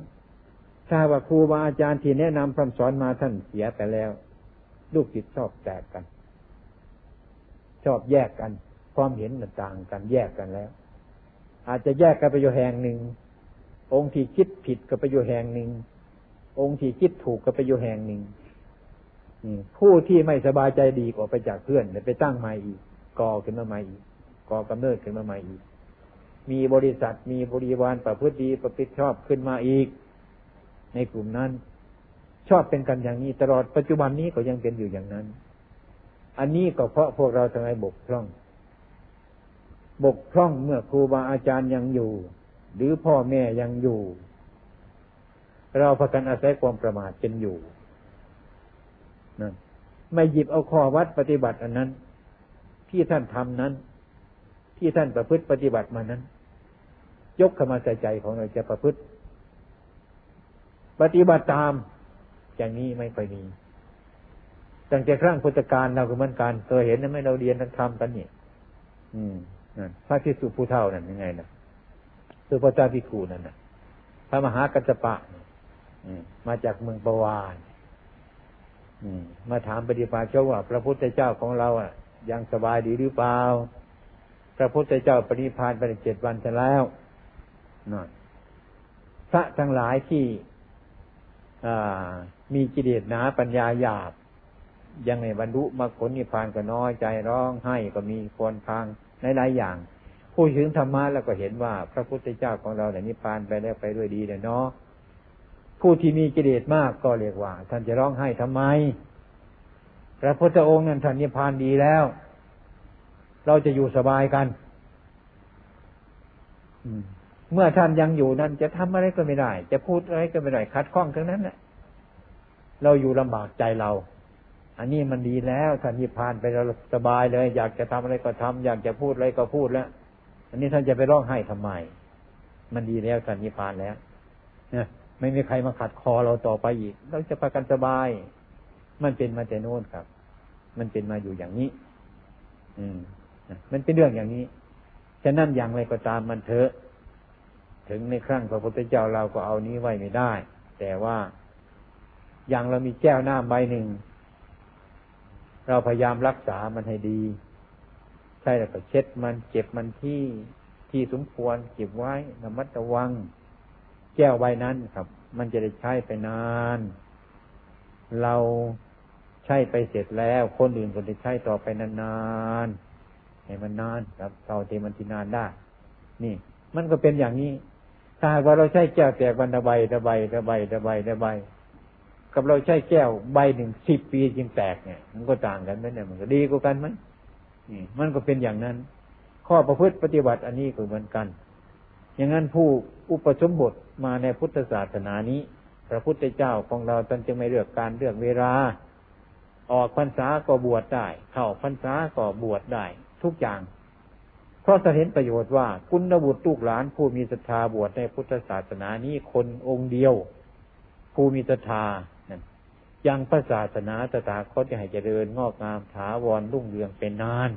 ถ้าว่าครูบาอาจารย์ที่แนะนำคำสอนมาท่านเสียไปแล้ว ลูกจิตชอบแตกกัน ชอบแยกกัน ความเห็นต่างกัน แยกกันแล้ว อาจจะแยกกันไปอยู่แห่งหนึ่ง องค์ที่คิดผิดก็ไปอยู่แห่งหนึ่ง องค์ที่คิดถูกก็ไปอยู่แห่งหนึ่งผู้ที่ไม่สบายใจดีก็ไปจากเพื่อนไปตั้งใหม่อีกก่อขึ้นมาใหม่อีกก่อกำเนิดขึ้นมาใหม่อีก มีบริษัทมีบริวารประพฤติดีประพฤติชอบขึ้นมาอีก ในกลุ่มนั้น ชอบเป็นกันอย่างนี้ตลอดปัจจุบันนี้ก็ยังเป็นอยู่อย่างนั้น อันนี้ก็เพราะพวกเราทั้งหลายบกพร่อง บกพร่องเมื่อครูบาอาจารย์ยังอยู่ หรือพ่อแม่ยังอยู่ เราพากันอาศัยความประมาทเป็นอยู่นั่นไม่หยิบเอาข้อวัดปฏิบัติอันนั้น ที่ท่านทำนั้น ที่ท่านประพฤติปฏิบัติมานั้น ยกเข้ามาใส่ใจของเราจะประพฤติ ปฏิบัติตาม อย่างนี้ไม่ค่อยมีตั้งแต่ครั้งพุทธกาลเราก็เหมือนกันเคยเห็นนะไม่เราเรียนทั้งทำกันนี่อืมนั่นพระที่สุผู้เท่านั่นยังไงนะคือพระเจ้าพิคูนั่นนะพระมหากัจจปะมาจากเมืองปวานมาถามปฏิภาเจ้าว่า พระพุทธเจ้าของเราอะ ยังสบายดีหรือเปล่าพระพุทธเจ้าปฏิพานไปเจ็ดวันจะแล้วนั่นพระทั้งหลายที่ มีกิเลสหนาปัญญาหยาบ ยังในบรรลุมรรคผลนิพพานก็น้อยใจร้องให้ก็มีคนทางในหลายอย่างพูดถึงธรรมะแล้วก็เห็นว่า พระพุทธเจ้าของเราเนี่ยนิพพานไปแล้วไปด้วยดีเลยเนาะผู้ที่มีกิเลสมากก็เรียกว่า ท่านจะร้องไห้ทำไม พระพุทธองค์นั้นท่านนิพพานดีแล้ว เราจะอยู่สบายกัน เมื่อท่านยังอยู่นั้นจะทำอะไรก็ไม่ได้ จะพูดอะไรก็ไม่ได้คัดข้องทั้งนั้นแหละเราอยู่ลำบากใจเรา อันนี้มันดีแล้วท่านนิพพานไปเราสบายเลย อยากจะทำอะไรก็ทำอยากจะพูดอะไรก็พูดแล้ว อันนี้ท่านจะไปร้องไห้ทำไม มันดีแล้วท่านนิพพานแล้วเนี่ยไม่มีใครมาขัดคอเราต่อไปอีก เราจะประกันสบาย มันเป็นมาแต่โน้นครับ มันเป็นมาอยู่อย่างนี้ อืมมันเป็นเรื่องอย่างนี้ ฉะนั้นอย่างไรก็ตามมันเถอะ ถึงในครั้งพระพุทธเจ้าเราก็เอานี้ไว้ไม่ได้ แต่ว่าอย่างเรามีแก้วน้ำใบหนึ่ง เราพยายามรักษามันให้ดี ใช่แล้วก็เช็ดมันเก็บมันที่ที่สมควรเก็บไว้ระมัดระวัง แก้วใบนั้นครับ มันจะได้ใช้ไปนาน เราใช้ไปเสร็จแล้ว คนอื่นก็ได้ใช้ต่อไปนานๆให้มันนานครับเต่าเทมันที่นานได้ นี่ มันก็เป็นอย่างนี้ ถ้าหากว่าเราใช้แก้วแตกวันละใบละใบละใบละใบละใบกับเราใช้แก้วใบหนึ่งสิบปีจึงแตกเนี่ย มันก็ต่างกันไหมเนี่ยมันก็ดีกว่ากันไหมนี่มันก็เป็นอย่างนั้น ข้อประพฤติปฏิบัติอันนี้ก็เหมือนกัน อย่างนั้นผู้อุปสมบทมาในพุทธศาสนานี้ พระพุทธเจ้าของเราท่านจึงไม่เลือกการเลือกเวลา ออกพรรษาก็บวชได้ เข้าพรรษาก็บวชได้ ทุกอย่าง เพราะเห็นประโยชน์ว่า คุณบุตรลูกหลานผู้มีศรัทธาบวชในพุทธศาสนานี้คนองค์เดียว ผู้มีศรัทธายังพระศาสนาตถาคตจะให้เจริญงอกงามถาวรรุ่งเรืองเป็นนาน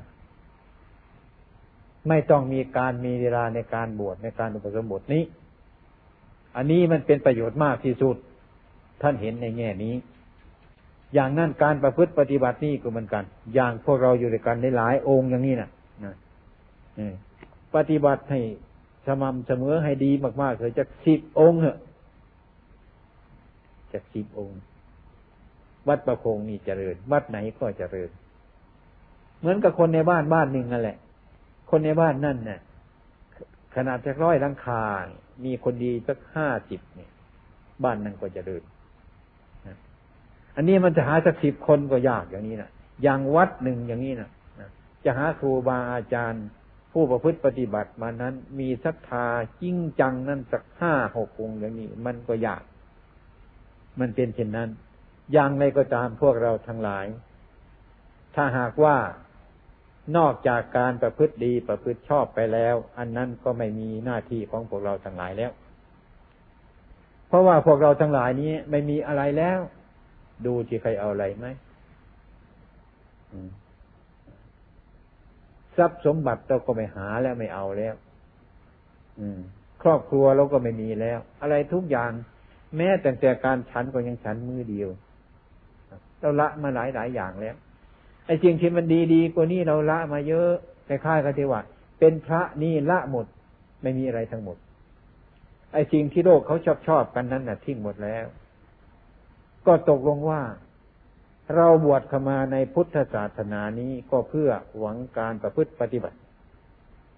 ไม่ต้องมีการมีเวลาในการบวชในการอุปสมบทนี้ อันนี้มันเป็นประโยชน์มากที่สุด ท่านเห็นในแง่นี้ อย่างนั้นการประพฤติปฏิบัตินี่ก็เหมือนกัน อย่างพวกเราอยู่ด้วยกันในหลายองค์อย่างนี้นะนะ ปฏิบัติให้สม่ำเสมอให้ดีมากๆเลยจากสิบองค์เหอะจากสิบองค์ วัดประคงนี่เจริญ วัดไหนก็เจริญ เหมือนกับคนในบ้านบ้านหนึ่งนั่นแหละ คนในบ้านนั่นเนี่ยขนาดจะร้อยลังคา มีคนดีสักห้าสิบเนี่ย บ้านนั้นก็เจริญอันนี้มันจะหาสักสิบคนก็ยากอย่างนี้นะอย่างวัดหนึ่งอย่างนี้นะจะหาครูบาอาจารย์ ผู้ประพฤติปฏิบัติมานั้น มีศรัทธาจริงจังนั่นสักห้าหกองอย่างนี้ มันก็ยาก มันเป็นเช่นนั้น อย่างไรก็ตามพวกเราทั้งหลาย ถ้าหากว่านอกจากการประพฤติดีประพฤติชอบไปแล้ว อันนั้นก็ไม่มีหน้าที่ของพวกเราทั้งหลายแล้ว เพราะว่าพวกเราทั้งหลายนี้ไม่มีอะไรแล้ว ดูที่ใครเอาอะไรไหม ทรัพย์สมบัติเราก็ไม่หาแล้วไม่เอาแล้วครอบครัวเราก็ไม่มีแล้ว อะไรทุกอย่าง แม้แต่แต่การฉันก็ยังฉันมือเดียวเราละมาหลายหลายอย่างแล้วไอ้สิ่งที่มันดีดีกว่านี้เราละมาเยอะคล้ายกันที่ว่าเป็นพระนี่ละหมด ไม่มีอะไรทั้งหมด ไอ้สิ่งที่โลกเขาชอบชอบกันนั้นน่ะทิ้งหมดแล้ว ก็ตกลงว่า เราบวชเข้ามาในพุทธศาสนานี้ก็เพื่อหวังการประพฤติปฏิบัติ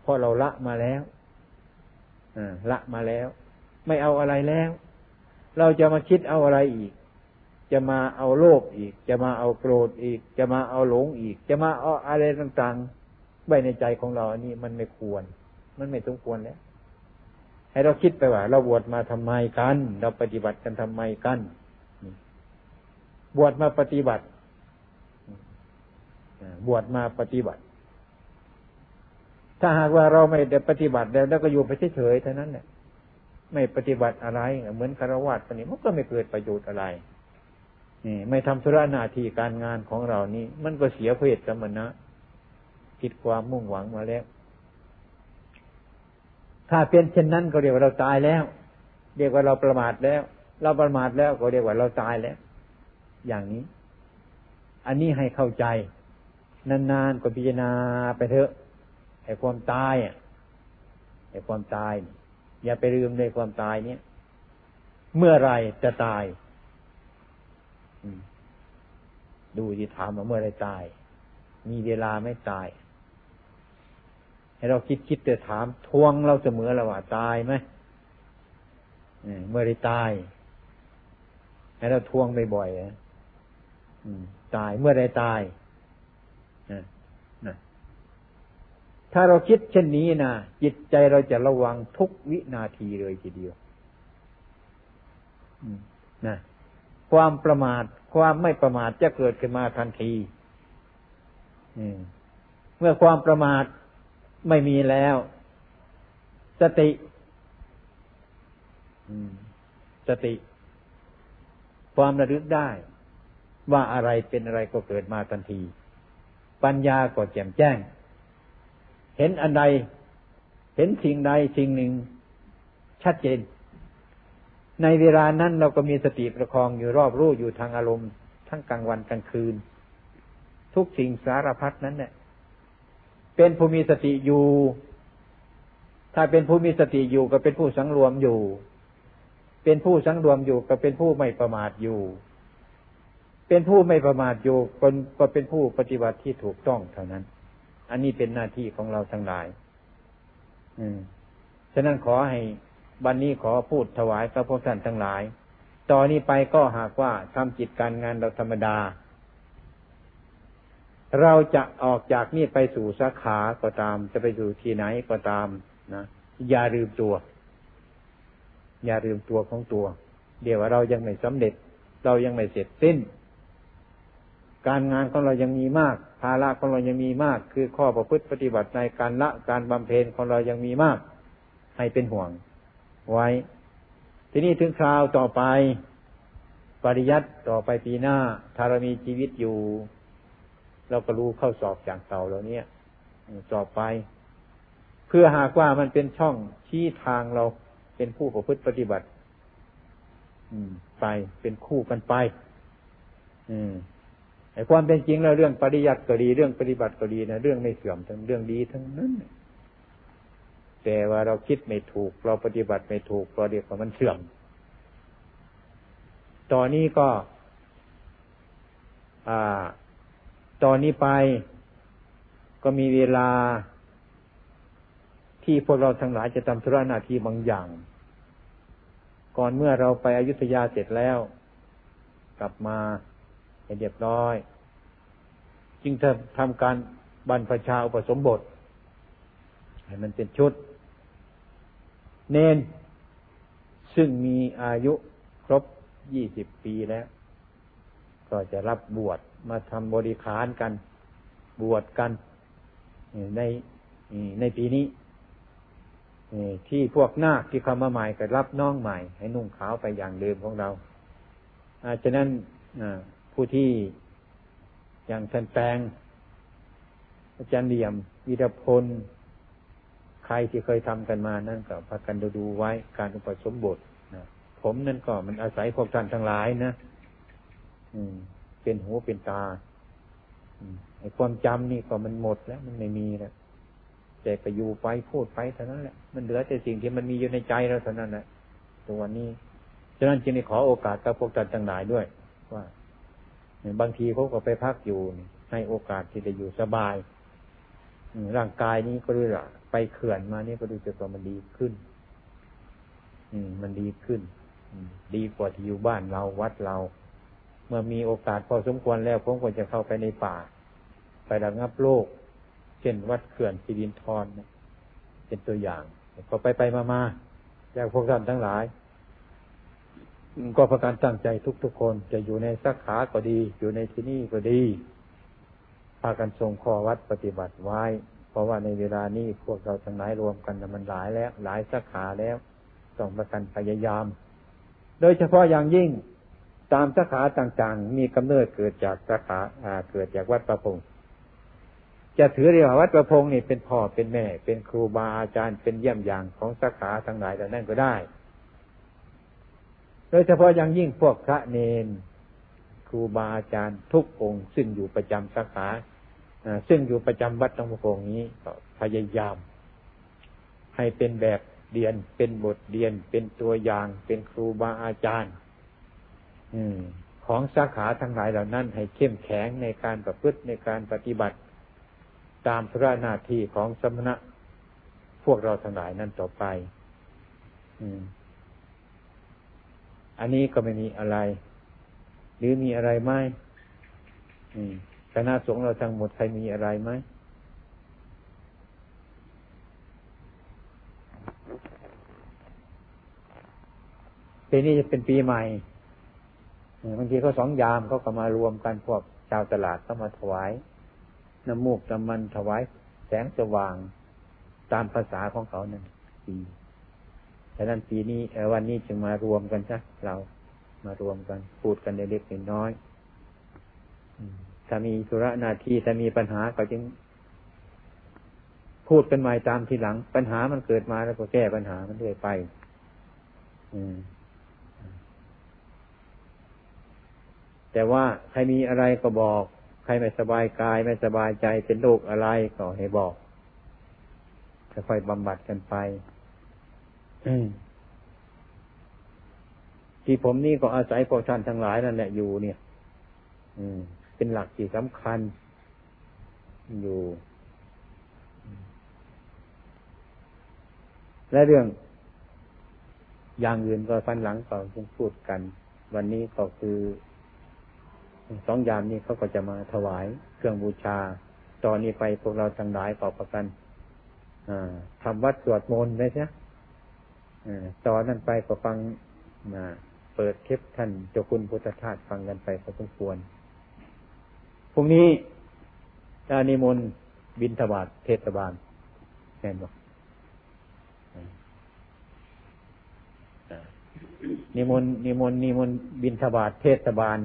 เพราะเราละมาแล้วละมาแล้ว ไม่เอาอะไรแล้ว เราจะมาคิดเอาอะไรอีก จะมาเอาโลภอีก จะมาเอาโกรธอีก จะมาเอาหลงอีก จะมาเอาอะไรต่างๆไว้ในใจของเราอันนี้มันไม่ควร มันไม่สมควรแล้วให้เราคิดไปว่า เราบวชมาทำไมกัน เราปฏิบัติกันทำไมกัน บวชมาปฏิบัติบวชมาปฏิบัติ ถ้าหากว่าเราไม่ได้ปฏิบัติแล้วแล้วก็อยู่ไปเฉยๆเท่านั้นแหละไม่ปฏิบัติอะไร เหมือนคารวะคนนี้มันก็ไม่เกิดประโยชน์อะไรนี่ไม่ทำธุระหน้าที่การงานของเรานี่มันก็เสียเพศสมณะผิดความมุ่งหวังมาแล้ว ถ้าเป็นเช่นนั้นก็เรียกว่าเราตายแล้ว เรียกว่าเราประมาทแล้ว เราประมาทแล้วก็เรียกว่าเราตายแล้ว อย่างนี้ อันนี้ให้เข้าใจ นานๆก็พิจารณาไปเถอะไอ้ความตายอะไอ้ความตาย อย่าไปลืมในความตายเนี่ย เมื่อไรจะตายดูที่ถามมาเมื่อไรตาย มีเวลาไม่ตาย ให้เราคิดคิดแต่ถามทวงเราเสมอแล้วว่าตายไหมเมื่อไรตาย ให้เราทวงบ่อยๆ ตายเมื่อไรตายถ้าเราคิดเช่นนี้นะจิตใจเราจะระวังทุกวินาทีเลยทีเดียวนะความประมาท ความไม่ประมาทจะเกิดขึ้นมาทันทีเมื่อความประมาทไม่มีแล้ว สติสติ ความระลึกได้ ว่าอะไรเป็นอะไรก็เกิดมาทันที ปัญญาก็แจ่มแจ้ง เห็นอันใด เห็นสิ่งใดสิ่งหนึ่ง ชัดเจน ในเวลานั้นเราก็มีสติประคองอยู่รอบรู้อยู่ทางอารมณ์ ทั้งกลางวันกลางคืน ทุกสิ่งสารพัดนั้นเนี่ยเป็นผู้มีสติอยู่ ถ้าเป็นผู้มีสติอยู่ก็เป็นผู้สังรวมอยู่ เป็นผู้สังรวมอยู่ก็เป็นผู้ไม่ประมาทอยู่ เป็นผู้ไม่ประมาทอยู่คนก็เป็นผู้ปฏิบัติที่ถูกต้องเท่านั้น อันนี้เป็นหน้าที่ของเราทั้งหลาย อืมฉะนั้นขอให้บันนี้ขอพูดถวายพระพุทธท่านทั้งหลาย ตอนนี้ไปก็หากว่าทำจิตการงานเราธรรมดา เราจะออกจากนี่ไปสู่สาขาก็ตาม จะไปอยู่ที่ไหนก็ตามนะอย่าลืมตัว อย่าลืมตัวของตัว เดี๋ยวว่าเรายังไม่สำเร็จ เรายังไม่เสร็จสิ้น การงานของเรายังมีมาก ภาระของเรายังมีมาก คือข้อประพฤติปฏิบัติในการละการบำเพ็ญของเรายังมีมาก ให้เป็นห่วง ไว้ ทีนี้ถึงคราวต่อไป ปริยัติต่อไปปีหน้าถ้าเรามีชีวิตอยู่ เราก็รู้เข้าสอบอย่างเต่าเราเนี้ยสอบไป เพื่อหากว่ามันเป็นช่องชี้ทางเราเป็นผู้ประพฤติปฏิบัติ อืม ไปเป็นคู่กันไป อืม ไอ้ความเป็นจริงแล้วเรื่องปริยัติก็ดี เรื่องปฏิบัติก็ดีนะเรื่องไม่เสื่อมทั้งเรื่องดีทั้งนั้นแต่ว่าเราคิดไม่ถูก เราปฏิบัติไม่ถูกเราเรียกว่ามันเสื่อมตอนนี้ก็อ่าตอนนี้ไปก็มีเวลาที่พวกเราทั้งหลายจะทำธุระหน้าที่บางอย่าง ก่อนเมื่อเราไปอยุธยาเสร็จแล้ว กลับมา ให้เรียบร้อย จึงจะทำการบรรพชาอุปสมบท ให้มันเป็นชุด เนน ซึ่งมีอายุครบยี่สิบปีแล้ว ก็จะรับบวชมาทำบริขารกัน บวชกัน ในในปีนี้ที่พวกนาคที่เข้ามาใหม่ก็รับน้องใหม่ ให้นุ่งขาวไปอย่างเดิมของเราอาฉะนั้น ผู้ที่อย่างท่านแปลงอาจารย์เหลี่ยมวิรพล ใครที่เคยทำกันมานั่นก็พักกันดูดูไว้การอุปสมบทนะผมนั่นก็มันอาศัยพวกท่านทั้งหลายนะอืม เป็นหูเป็นตาไอ้ความจำนี่ก็มันหมดแล้ว มันไม่มีแล้วแต่ไปอยู่ไปพูดไปเท่านั้นแหละมันเหลือแต่สิ่งที่มันมีอยู่ในใจเราเท่านั้นแหละตัวนี้ฉะนั้นจึงได้ขอโอกาสกับพวกท่านทั้งหลายด้วย ว่า บางทีเขาก็ไปพักอยู่ให้โอกาสที่จะอยู่สบายร่างกายนี้ก็รู้ละไปเขื่อนมานี่ก็ดูจะตัวมันดีขึ้น อืม มันดีขึ้นดีกว่าที่อยู่บ้านเราวัดเรา เมื่อมีโอกาสพอสมควรแล้วผมก็จะเข้าไปในป่า ไประงับโลกช่นวัดเขื่อนสิรินทรเป็นตัวอย่างพอไปไปมามาจากพวกท่านทั้งหลาย ก็ประการตั้งใจทุกๆคน จะอยู่ในสักขาก็ดี อยู่ในที่นี่ก็ดีพากันทรงข้อวัดปฏิบัติไว้ เพราะว่าในเวลานี้พวกเราทั้งหลายรวมกันมันหลายแล้ว หลายสักขาแล้วต้องประกันพยายาม โดยเฉพาะอย่างยิ่งตามสาขาต่างๆ มีกำเนิดเกิดจากสาขาเกิดจากวัดประพงศ์จะถือเรียกว่าวัดประพงศ์นี่เป็นพ่อเป็นแม่ เป็นครูบาอาจารย์เป็นเยี่ยมอย่างของสาขาทั้งหลายแต่นั่นก็ได้ ดยเฉพาะอย่างยิ่งพวกพระเนนครูบาอาจารย์ทุกองค์ซึ่งอยู่ประจำสาขาซึ่งอยู่ประจำวัดตงประพงนี้ก็พยายาม ให้เป็นแบบเรียนเป็นบทเรียนเป็นตัวอย่างเป็นครูบาอาจารย์ของสาขาทั้งหลายเหล่านั้น ให้เข้มแข็งในการประพฤติในการปฏิบัติ ตามพระหน้าที่ของสมณะ พวกเราทั้งหลายนั่นต่อไปอั อันนี้ก็ไม่มีอะไร หรือมีอะไรไหมคณะสงฆ์เราทั้งหมดใครมีอะไรไหมปีนี้จะเป็นปีใหม่บางทีเขาสองยามเขาก็มารวมกันพวกชาวตลาดก็มาถวาย น้ำมูกน้ำมันถวายแสงสว่างตามภาษาของเขานั่นปี ฉะนั้นปีนี้วันนี้จึงมารวมกันซะเรามารวมกัน พูดกันเล็กๆน้อยถ้ามีธุระหน้าที่ถ้ามีปัญหาก็จึง พูดกันใหม่ตามทีหลัง ปัญหามันเกิดมาแล้วก็แก้ปัญหามันเรื่อยไป อืมแต่ว่าใครมีอะไรก็บอก ใครไม่สบายกายไม่สบายใจเป็นโรคอะไรก็ให้บอกค่อยๆบำบัดกันไป ที่ผมนี่ก็อาศัยพวกท่านทั้งหลายนั่นแหละอยู่เนี่ย อืม เป็นหลักที่สำคัญ อยู่ และเรื่องอย่างอื่นก็ฟันหลังก็คงพูดกัน วันนี้ก็คือสองยามนี้เขาก็จะมาถวายเครื่องบูชา ตอนนี้ไปพวกเราทั้งหลายขอประกันทำวัดสวดมนต์ได้ใช่ ตอนนั้นไปก็ฟังมาเปิดเทปท่านเจ้าคุณพุทธทาสฟังกันไปพอสมควรพรุ่งนี้จานิมนต์บินทบาทเทศบาลแน่นบอกนิมนต์นิมนต์นิมนต์บินทบาทเทศบาล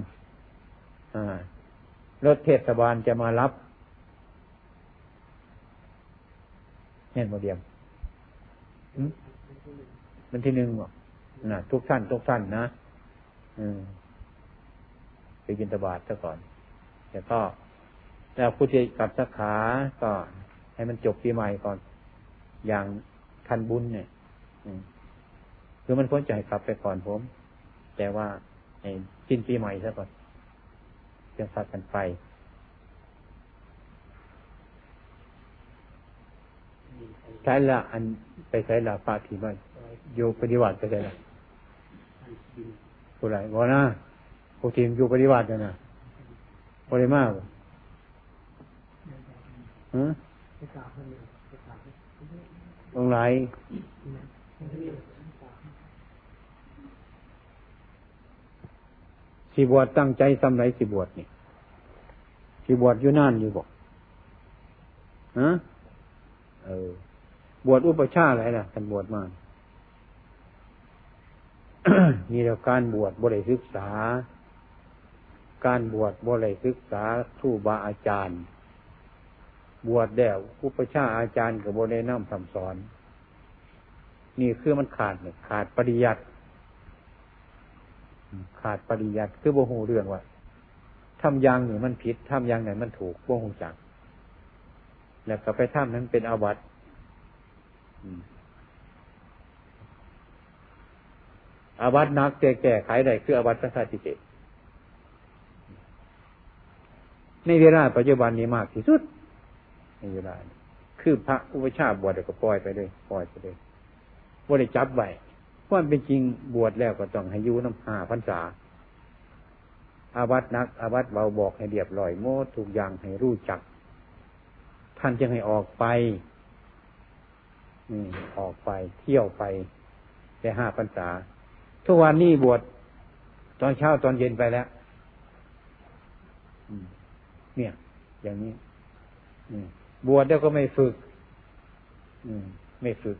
รถเทศบาลจะมารับเห็นโมเดียม มันที่หนึ่งบอกนะทุกท่านทุกท่านนะไปกินตบาทซะก่อนแต่ก็แล้วผู้ที่กลับสักขาก็ให้มันจบปีใหม่ก่อน อย่างทันบุญเนี่ยคือมันพ้นใจกลับไปก่อนผม แต่ว่าให้สิ้นปีใหม่ซะก่อนจะสักกันไปใช้ละอันไปใช้ละปาทีมัน อยู่ปฏิวัติไปใช้ละผู้ไรบอกนะผู้ทีมอยู่ปฏิวัติเนะบริมากฮะตรงไหนสิบวชตั้งใจสำไรสิบวชนี่สิบวชอยู่นั่นอยู่บอกฮะเออบวชอุปชาอะไรล่ะกันบวชมา นี่เราการบวชบริศึกษา การบวชบริศึกษาครูบาอาจารย์ บวชแล้วอุปชาอาจารย์กับบริน้ำคำสอน นี่คือมันขาดเนี่ยขาดปริยัติขาดปริยัติคือโบหูเรื่องว่าทำอย่างหนึ่มันผิดทำอย่างไหนมันถูกโบหูจัก แล้วก็ไปทำนั้นเป็นอาวัต อาวัตนักแก่แก่ไขได้คืออาวัตพระสาติเจในเวลาปัจจุบันนี้มากที่สุดในเวลาคือพระอุปชาบวชก็ปล่อยไปเลยปล่อยไปเลยว่าได้จับไว้ความเป็นจริงบวชแล้วก็ต้องให้ยูน้ำหาพรรษา อาวัตนัก อาวัตเบาบอกให้เรียบร้อยโมดทุกอย่างให้รู้จัก ท่านจึงให้ออกไปออกไปเที่ยวไปได้ห้าพรรษา ทุกวันนี้บวชตอนเช้าตอนเย็นไปแล้วเนี่ย อย่างนี้บวชแล้วก็ไม่ฝึกไม่ฝึก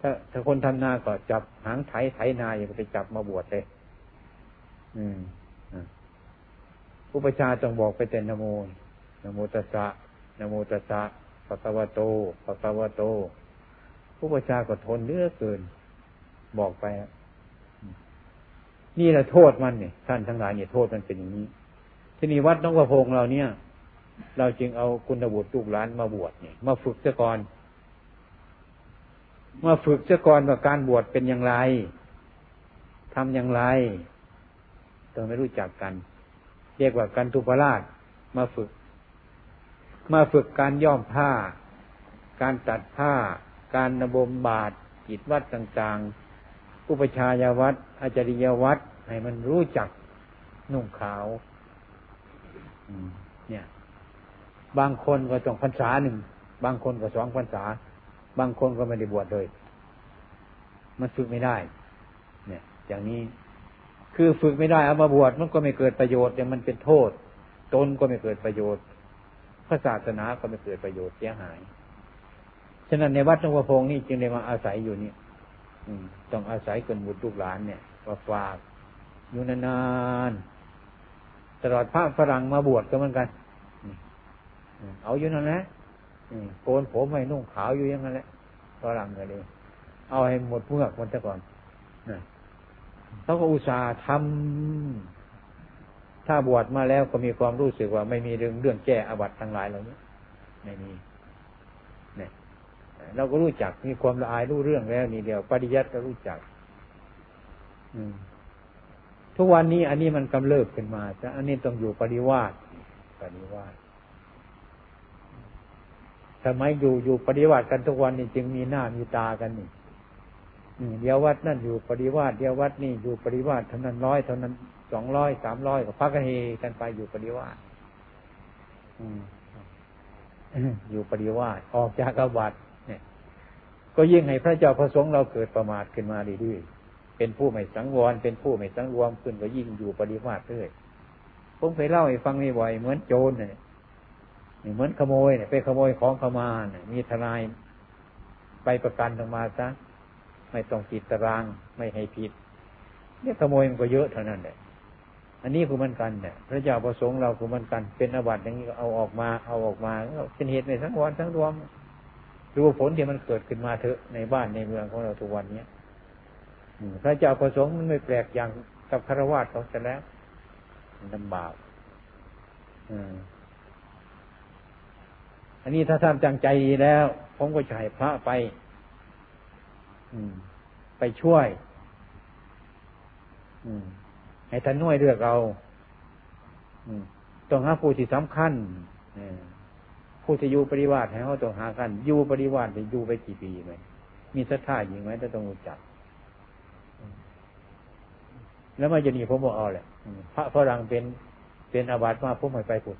ถ้าถ้าคนทำนาก็จับหางไถไถนาอย่าไปจับมาบวชเลยอืมอุปชาต้องบอกไปแต่นโมนโมตัสสะนโมตัสสะปะกวโตปะกวโตผู้ประชาก็ทนเลือเกิน บอกไปนี่แหละโทษมันเนี่ยท่านทั้งหลายเนี่ยโทษมันเป็นอย่างนี้ที่นี่วัดน้องกระพงเราเนี่ย เราจึงเอาคุณบุตรลูกหลานมาบวชเนี่ยมาฝึกเสียก่อนมาฝึกเสียก่อนว่าการบวชเป็นอย่างไรทำอย่างไรต้องไม่รู้จักกัน เรียกว่าการทุพราชมาฝึก มาฝึกการย่อมผ้า การตัดผ้า การนบมบาทกิจวัดต่างๆ อุปชายวัดอาจริยวัดให้มันรู้จักนุ่งขาวเนี่ย บางคนก็ต้องพรรษาหนึ่ง บางคนก็สองพรรษา บางคนก็ไม่ได้บวชเลย มันฝึกไม่ได้ เนี่ย อย่างนี้คือฝึกไม่ได้เอามาบวชมันก็ไม่เกิดประโยชน์อย่างมันเป็นโทษ ตนก็ไม่เกิดประโยชน์พระศาสนาก็ไม่เกิดประโยชน์เสียหาย ฉะนั้นในวัดหลวงพ่อพงนี่จึงได้มาอาศัยอยู่นี่ ต้องอาศัยกันบุตรลูกหลานเนี่ยมาฝากอยู่นานๆตลอดพระฝรั่งมาบวชก็เหมือนกันเอาอยู่นั่นแหละโกนผมไม่นุ่งขาวอยู่อย่างนั้นแหละฝรั่งเลย เอาให้หมดเมือกมันซะก่อนเขาก็อุตส่าห์ทำถ้าบวชมาแล้วก็มีความรู้สึกว่าไม่มีเรื่องเรื่องแก้อวัตทั้งหลายเหล่านี้ไม่มี เราก็รู้จักมีความละอายรู้เรื่องแล้วนี่เดียว ปริยัติก็รู้จัก อืม ทุกวันนี้ อันนี้มันกำเริบขึ้นมาจะอันนี้ต้องอยู่ปริวาสปริวาสทำไมอยู่อยู่ปฏิวัติกันทุกวันนี่จึงมีหน้ามีตากันนี่เดียววัดนั่นอยู่ปฏิวัติเดียววัดนี่อยู่ปฏิวัติเท่านั้นร้อยเท่านั้นสองร้อยสามร้อยก็พักกันเฮกันไปอยู่ปฏิวัติอยู่ปฏิวัติออกจากอาวัตเนี่ย ก็ยิ่งให้พระเจ้าพระสงฆ์เราเกิดประมาทขึ้นมาดีๆเป็นผู้ไม่สังวร เป็นผู้ไม่สังรวมขึ้นก็ยิ่งอยู่ปฏิวัติเรื่อยผมเคยเล่าให้ฟังบ่อยเหมือนโจรเนี่ยเหมือนขโมยเนี่ยไปขโมยของเขามาเนี่ยมีทนายไปประกันออกมาซะไม่ต้องติดตารางไม่ให้ผิดเนี่ยขโมยมันก็เยอะเท่านั้นแหละอันนี้คือมันกันเนี่ยพระเจ้าประสงค์เราคือมันกัน เป็นอาบัติอย่างนี้ก็เอาออกมาเอาออกมาเป็นเหตุในทั้งวันทั้งรวม ดูผลที่มันเกิดขึ้นมาเถอะในบ้านในเมืองของเราทุกวันเนี้ยพระเจ้าประสงค์มันไม่แปลกอย่างกับคารวะเขาจะแล้วลำบากอันนี้ถ้าท่านจังใจดีแล้ว ผมก็จะให้พระไปอืมไปช่วยอืมให้ท่านน่วยเลือกเอาต้องหาผู้ที่สำคัญ ผู้ที่อยู่ปริวาสให้เขาต้องหากันอยู่ปริวาสจะอยู่ไปกี่ปีไหมมีศรัทธาอย่างไหมถ้าต้องรู้จัก แล้วมาจะหนีผมบอกเอาแหละพระฝรั่งเป็นเป็นอาบัติมาผมไม่ไปผุด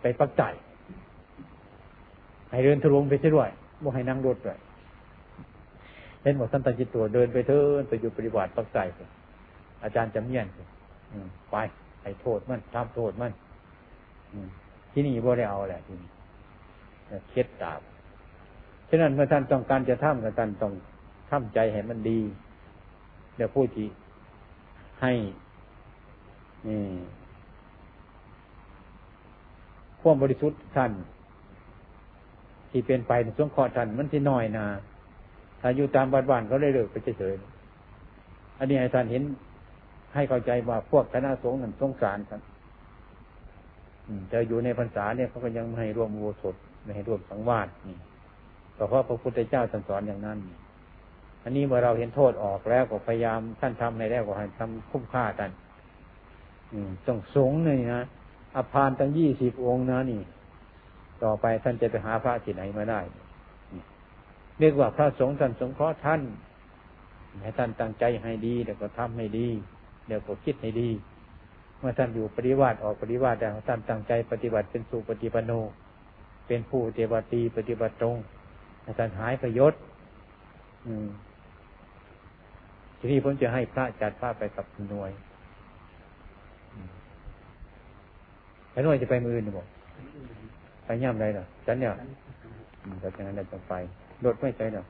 ไปปักใจให้เดินทะลวงไปด้วยบ่ให้นั่งรถด้วยเห็นหมดท่านตจิตตัวเดินไปเถินไปอยู่ปฏิบัติปักใจอาจารย์จำเนียนไป ให้โทษมันทำโทษมันที่นี่บ่ได้เอาแหละที่นี่เคล็ดตาบฉะนั้นเมื่อท่านต้องการจะทำกับท่านต้องทำใจให้มันดีเดี๋ยวพูดที่ให้ความบริสุทธิ์ท่าน ที่เป็นไปในสงคราะห์ท่านมันที่น้อยนาถ้าอยู่ตามบ้านบ้านเขาเลยเลิกไปเฉยๆอันนี้ให้ท่านเห็น ให้เข้าใจว่าพวกคณะสงฆ์นั้นสงสารกันจะอยู่ในพรรษาเนี่ยเขาก็ยังไม่ให้ร่วมโวสดไม่ให้ร่วมสังวาสนี่เพราะพระพุทธเจ้าท่านสอนอย่างนั้น อันนี้เมื่อเราเห็นโทษออกแล้วก็พยายามท่านทำในแล้วก็ให้ทำคุ้มค่าท่านต้องสงเลยนะอภานตั้งยี่สิบองค์นะนี่ ต่อไปท่านจะไปหาพระที่ไหนมาได้เรียกว่าพระสงฆ์ท่านสงเคราะห์ท่านให้ท่านตั้งใจให้ดีเดี๋ยวก็ทำให้ดี เดี๋ยวก็คิดให้ดี เมื่อท่านอยู่ปฏิวัติออกปฏิวัติแล้วท่านตั้งใจปฏิบัติเป็นสุปฏิปันโน เป็นผู้เทวตีปฏิบัติตรงให้ท่านหายประโยชน์ทีนี้ผมจะให้พระจัดพระไปกับหน่วยไปน่วยจะไปมือนี่บอกไปย่ำไรหรอฉันเนี่ยแต่ฉะนั้นเราจะไปรถไม่ใช่หรอ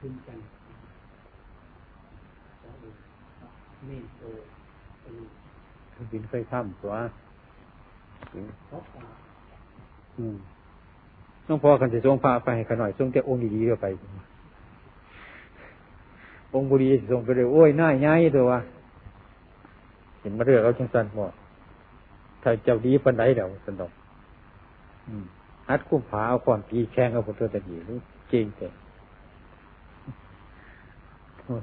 บินเคยข้ามตัวอืมต้องพอกันจะทรงพาไปขน่อยทรงแต่องค์ดีๆก็ไป องบุรีส่งไปเลยโอ้ยน่ายง่ายตัววะเห็นมาเรื่องเอาจังสันหมดถ้าเจ้าดีปันไดเดี๋ยวสนอกฮัดคุ้มผาเอาความปีแข่งเอาคนตัวตะกี้นี่เก่งแต่ โอ้ย